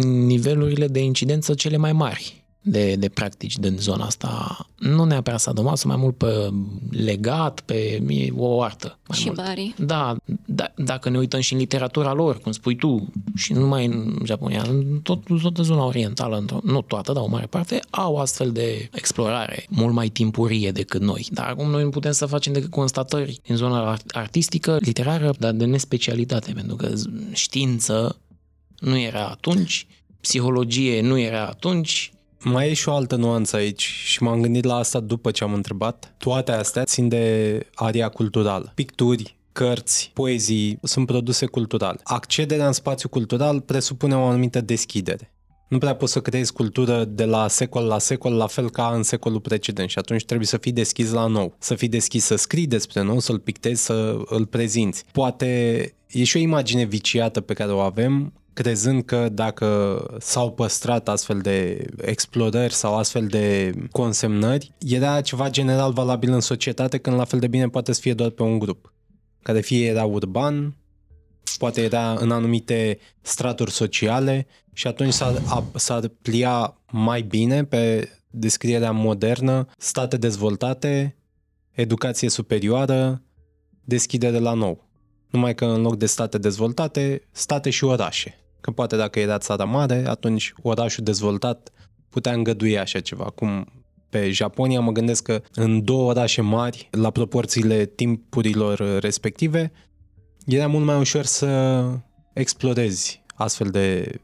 nivelurile de incidență cele mai mari de, de practici din zona asta. Nu neapărat sadomaso, mai mult pe legat, pe o artă. Mai și mult. bari. Da, da, dacă ne uităm și în literatura lor, cum spui tu, și nu numai în Japonia, în tot, toată zona orientală, nu toată, dar o mare parte, au astfel de explorare mult mai timpurie decât noi. Dar acum noi nu putem să facem decât constatări în zona artistică, literară, dar de nespecialitate, pentru că știință nu era atunci, psihologie nu era atunci, mai e și o altă nuanță aici și m-am gândit la asta după ce am întrebat. Toate astea țin de aria culturală. Picturi, cărți, poezii sunt produse cultural. Accederea în spațiu cultural presupune o anumită deschidere. Nu prea poți să creezi cultură de la secol la secol, la fel ca în secolul precedent și atunci trebuie să fii deschis la nou. Să fii deschis să scrii despre nou, să-l pictezi, să îl prezinți. Poate e și o imagine viciată pe care o avem crezând că dacă s-au păstrat astfel de explorări sau astfel de consemnări, era ceva general valabil în societate, când la fel de bine poate să fie doar pe un grup, care fie era urban, poate era în anumite straturi sociale și atunci s-ar, s-ar plia mai bine pe descrierea modernă, state dezvoltate, educație superioară, deschidere la nou. Numai că în loc de state dezvoltate, state și orașe. Că poate dacă era țara mare, atunci orașul dezvoltat putea îngădui așa ceva. Cum pe Japonia mă gândesc că în două orașe mari, la proporțiile timpurilor respective, era mult mai ușor să explorezi astfel de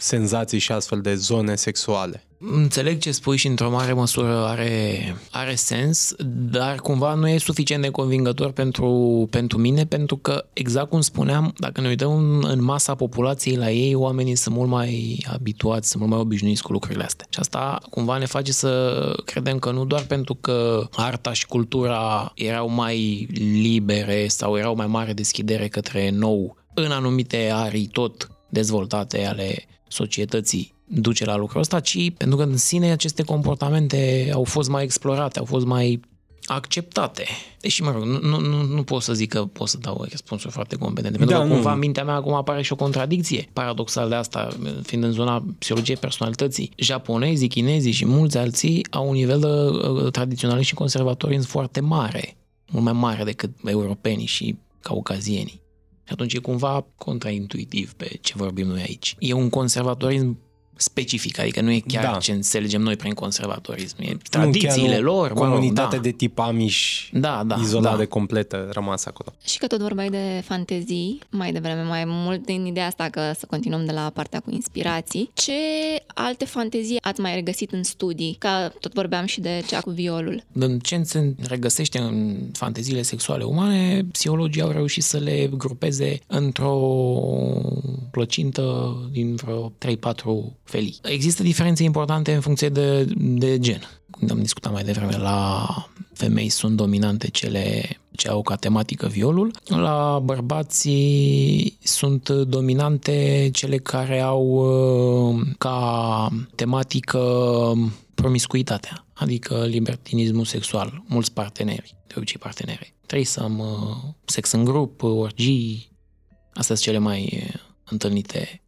senzații și astfel de zone sexuale. Înțeleg ce spui și într-o mare măsură are, are sens, dar cumva nu e suficient de convingător pentru, pentru mine, pentru că, exact cum spuneam, dacă ne uităm în masa populației la ei, oamenii sunt mult mai habituați, sunt mult mai obișnuiți cu lucrurile astea. Și asta cumva ne face să credem că nu doar pentru că arta și cultura erau mai libere sau erau mai mare deschidere către nou în anumite arii tot dezvoltate ale societății duce la lucrul ăsta, ci pentru că în sine aceste comportamente au fost mai explorate, au fost mai acceptate. Deși, mă rog, nu, nu, nu pot să zic că pot să dau răspunsuri foarte competente, pentru da, că cumva în mintea mea acum apare și o contradicție paradoxal de asta, fiind în zona psihologiei personalității. Japonezii, chinezii și mulți alții au un nivel de uh, tradiționalist și conservatorism foarte mare, mult mai mare decât europenii și caucazienii. Și atunci e cumva contraintuitiv pe ce vorbim noi aici. E un conservatorism specific, adică nu e chiar da. ce înțelegem noi prin conservatorism. E tradițiile nu, lor. Comunitate da. de tip amiș, da, da, izolată, da. completă, rămas acolo. Și că tot vorbeai de fantezii, mai devreme, mai mult din ideea asta că să continuăm de la partea cu inspirații. Ce alte fantezii ați mai regăsit în studii? Ca tot vorbeam și de cea cu violul. În ce se regăsește în fanteziile sexuale umane, psihologii au reușit să le grupeze într-o plăcintă din vreo 3-4 felii. Există diferențe importante în funcție de, de gen. Când am discutat mai devreme, la femei sunt dominante cele ce au ca tematică violul, la bărbații sunt dominante cele care au uh, ca tematică promiscuitatea, adică libertinismul sexual, mulți parteneri, de obicei parteneri. am uh, sex în grup, orgii, astea sunt cele mai întâlnite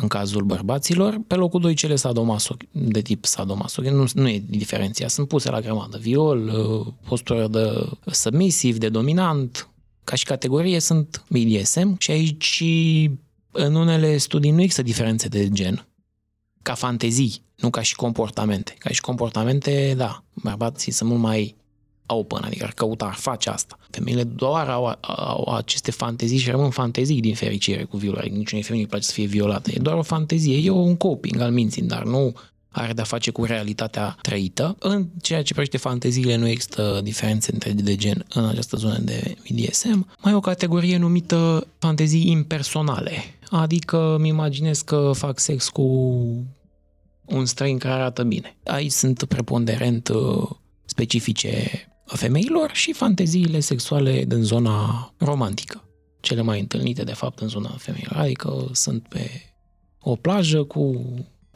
în cazul bărbaților. Pe locul 2 cele sadomaso, de tip sadomaso, nu, nu e diferenția, sunt puse la grămadă. Viol, uh, postură de submisiv, de dominant, ca și categorie sunt BDSM și aici în unele studii nu există diferențe de gen, ca fantezii, nu ca și comportamente. Ca și comportamente, da, bărbații sunt mult mai open, adică ar căuta, ar face asta. Femeile doar au, au aceste fantezii și rămân fantezii din fericire cu violare. Adică niciunei femei nu place să fie violată. E doar o fantezie, e un coping al minții, dar nu are de-a face cu realitatea trăită. În ceea ce privește fanteziile, nu există diferențe între de gen în această zonă de BDSM. Mai e o categorie numită fantezii impersonale, adică îmi imaginez că fac sex cu un străin care arată bine. Aici sunt preponderent uh, specifice femeilor și fanteziile sexuale din zona romantică. Cele mai întâlnite, de fapt, în zona femeilor. Adică sunt pe o plajă cu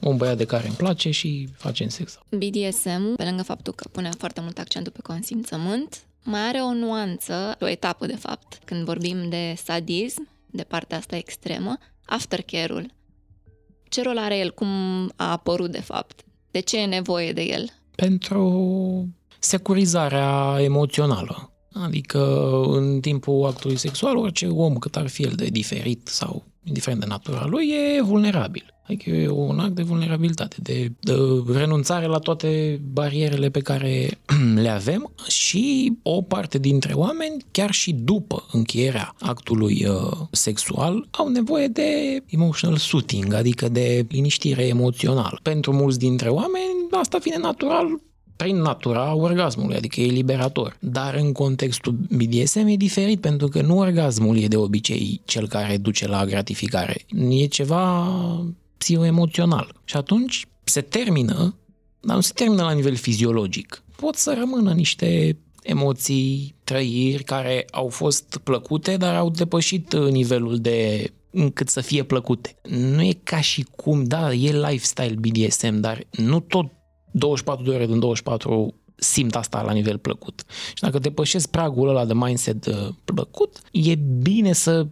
un băiat de care îmi place și facem sex. BDSM, pe lângă faptul că pune foarte mult accentul pe consimțământ, mai are o nuanță, o etapă de fapt, când vorbim de sadism, de partea asta extremă, aftercare-ul. Ce rol are el? Cum a apărut de fapt? De ce e nevoie de el? Pentru securizarea emoțională. Adică în timpul actului sexual, orice om, cât ar fi el de diferit sau indiferent de natura lui, e vulnerabil. Adică e un act de vulnerabilitate, de, de renunțare la toate barierele pe care le avem și o parte dintre oameni, chiar și după încheierea actului uh, sexual, au nevoie de emotional soothing, adică de liniștire emoțională. Pentru mulți dintre oameni, asta vine natural prin natura orgasmului, adică e liberator. Dar în contextul BDSM e diferit, pentru că nu orgasmul e de obicei cel care duce la gratificare. E ceva psihoemoțional. Și atunci se termină, dar nu se termină la nivel fiziologic. Pot să rămână niște emoții, trăiri care au fost plăcute, dar au depășit nivelul de încât să fie plăcute. Nu e ca și cum, da, e lifestyle BDSM, dar nu tot 24 de ore din 24 simt asta la nivel plăcut. Și dacă depășesc pragul ăla de mindset uh, plăcut, e bine să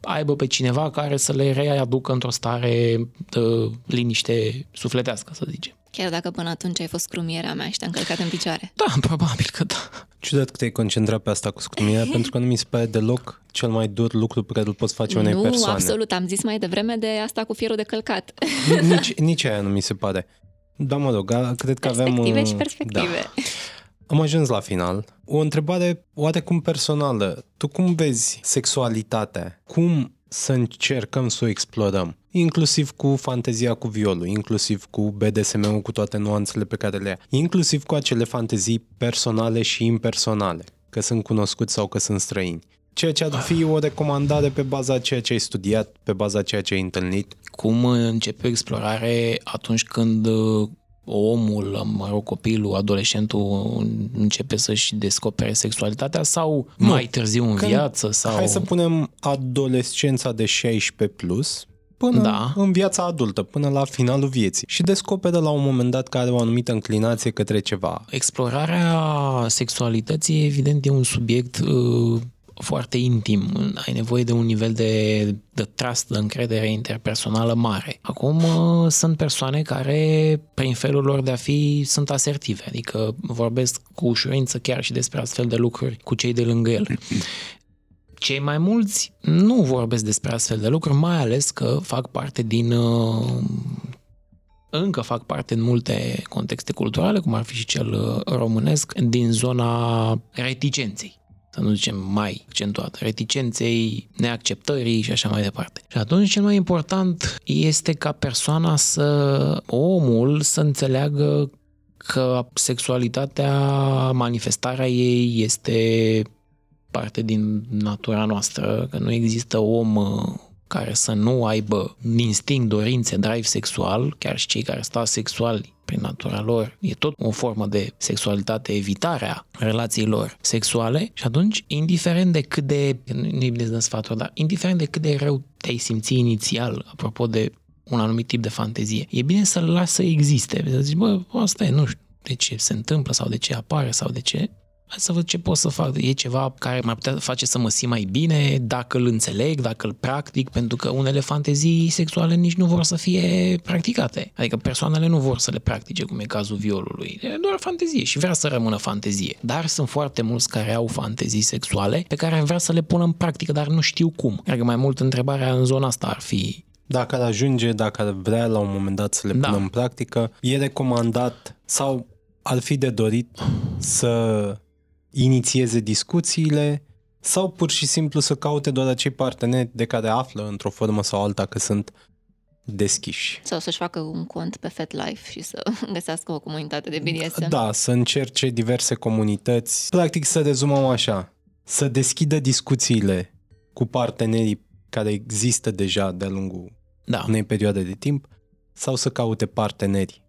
aibă pe cineva care să le readucă într-o stare de liniște sufletească, să zicem. Chiar dacă până atunci ai fost scrumierea mea și te-am călcat în picioare. Da, probabil că da. Ciudat că te-ai concentrat pe asta cu scrumierea, pentru că nu mi se pare deloc cel mai dur lucru pe care îl poți face unei nu, persoane. Nu, absolut. Am zis mai devreme de asta cu fierul de călcat. Nici, nici aia nu mi se pare. Da, mă rog, cred că avem... Perspective și perspective. Da. Am ajuns la final. O întrebare oarecum personală. Tu cum vezi sexualitatea? Cum să încercăm să o explorăm? Inclusiv cu fantezia cu violul, inclusiv cu BDSM-ul cu toate nuanțele pe care le ia, inclusiv cu acele fantezii personale și impersonale, că sunt cunoscuți sau că sunt străini ceea ce ar fi o recomandare pe baza ceea ce ai studiat, pe baza ceea ce ai întâlnit. Cum începe explorare atunci când uh, omul, mă rog, copilul, adolescentul începe să-și descopere sexualitatea sau nu. mai târziu în când, viață? Sau... Hai să punem adolescența de 16 plus, până da. în viața adultă, până la finalul vieții și descoperă la un moment dat că are o anumită înclinație către ceva. Explorarea sexualității, evident, e un subiect uh, foarte intim, ai nevoie de un nivel de, de trust, de încredere interpersonală mare. Acum uh, sunt persoane care, prin felul lor de a fi, sunt asertive, adică vorbesc cu ușurință chiar și despre astfel de lucruri cu cei de lângă el. Cei mai mulți nu vorbesc despre astfel de lucruri, mai ales că fac parte din uh, încă fac parte în multe contexte culturale, cum ar fi și cel uh, românesc, din zona reticenței să nu zicem mai accentuat, reticenței, neacceptării și așa mai departe. Și atunci cel mai important este ca persoana să, omul să înțeleagă că sexualitatea, manifestarea ei este parte din natura noastră, că nu există om uh, care să nu aibă instinct, dorințe, drive sexual, chiar și cei care stau sexuali prin natura lor, e tot o formă de sexualitate, evitarea relațiilor sexuale și atunci, indiferent de cât de, nu-i bine sfaturi, dar indiferent de cât de rău te-ai simți inițial, apropo de un anumit tip de fantezie, e bine să-l lași să existe, să zici, bă, asta e, nu știu de ce se întâmplă sau de ce apare sau de ce, hai să văd ce pot să fac. E ceva care m-ar putea face să mă simt mai bine dacă îl înțeleg, dacă îl practic, pentru că unele fantezii sexuale nici nu vor să fie practicate. Adică persoanele nu vor să le practice, cum e cazul violului. E doar fantezie și vrea să rămână fantezie. Dar sunt foarte mulți care au fantezii sexuale pe care vrea să le pună în practică, dar nu știu cum. Adică mai mult întrebarea în zona asta ar fi dacă ar ajunge, dacă ar vrea la un moment dat să le da. pună în practică, e recomandat sau ar fi de dorit să inițieze discuțiile sau pur și simplu să caute doar acei parteneri de care află într-o formă sau alta că sunt deschiși. Sau să-și facă un cont pe FetLife și să găsească o comunitate de BDSM. Da, să încerce diverse comunități. Practic să rezumăm așa, să deschidă discuțiile cu partenerii care există deja de-a lungul da. unei perioade de timp sau să caute parteneri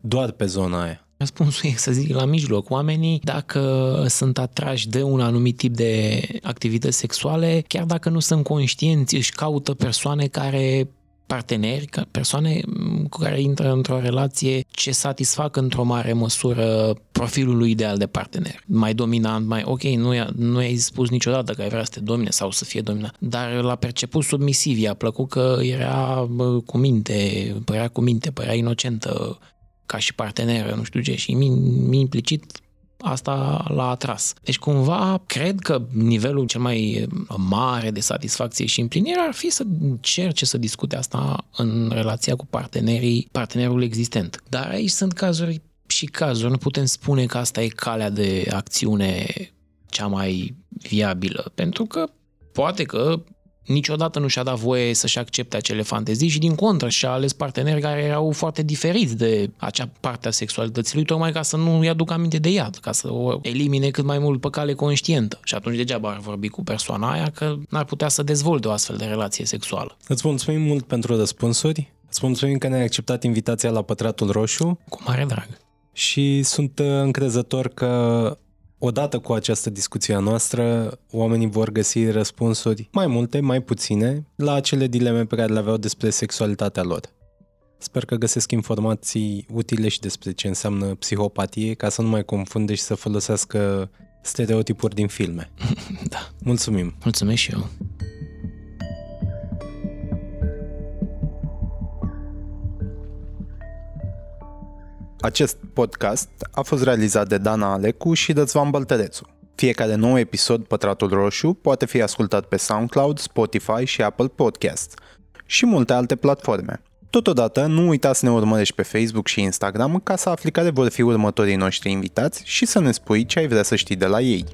doar pe zona aia. Răspunsul e să zic la mijloc. Oamenii, dacă sunt atrași de un anumit tip de activități sexuale, chiar dacă nu sunt conștienți, își caută persoane care parteneri, persoane cu care intră într-o relație ce satisfac într-o mare măsură profilul lui ideal de partener. Mai dominant, mai ok, nu, i nu ai spus niciodată că ai vrea să te domine sau să fie dominat, dar l-a perceput submisiv, i-a plăcut că era cu minte, părea cu minte, părea inocentă, ca și parteneră, nu știu ce, și mi implicit asta l-a atras. Deci cumva cred că nivelul cel mai mare de satisfacție și împlinire ar fi să încerce să discute asta în relația cu partenerii, partenerul existent. Dar aici sunt cazuri și cazuri. Nu putem spune că asta e calea de acțiune cea mai viabilă, pentru că poate că niciodată nu și-a dat voie să-și accepte acele fantezii și din contră și-a ales parteneri care erau foarte diferiți de acea parte a sexualității lui, tocmai ca să nu-i aducă aminte de ea, ca să o elimine cât mai mult pe cale conștientă. Și atunci degeaba ar vorbi cu persoana aia că n-ar putea să dezvolte o astfel de relație sexuală. Îți mulțumim mult pentru răspunsuri. Îți mulțumim că ne-ai acceptat invitația la Pătratul Roșu. Cu mare drag. Și sunt uh, încrezător că Odată cu această discuție a noastră, oamenii vor găsi răspunsuri mai multe, mai puține, la acele dileme pe care le aveau despre sexualitatea lor. Sper că găsesc informații utile și despre ce înseamnă psihopatie, ca să nu mai confunde și să folosească stereotipuri din filme. da. Mulțumim! Mulțumesc și eu! Acest podcast a fost realizat de Dana Alecu și Răzvan Băltărețu. Fiecare nou episod Pătratul Roșu poate fi ascultat pe SoundCloud, Spotify și Apple Podcasts și multe alte platforme. Totodată, nu uita să ne urmărești pe Facebook și Instagram ca să afli care vor fi următorii noștri invitați și să ne spui ce ai vrea să știi de la ei.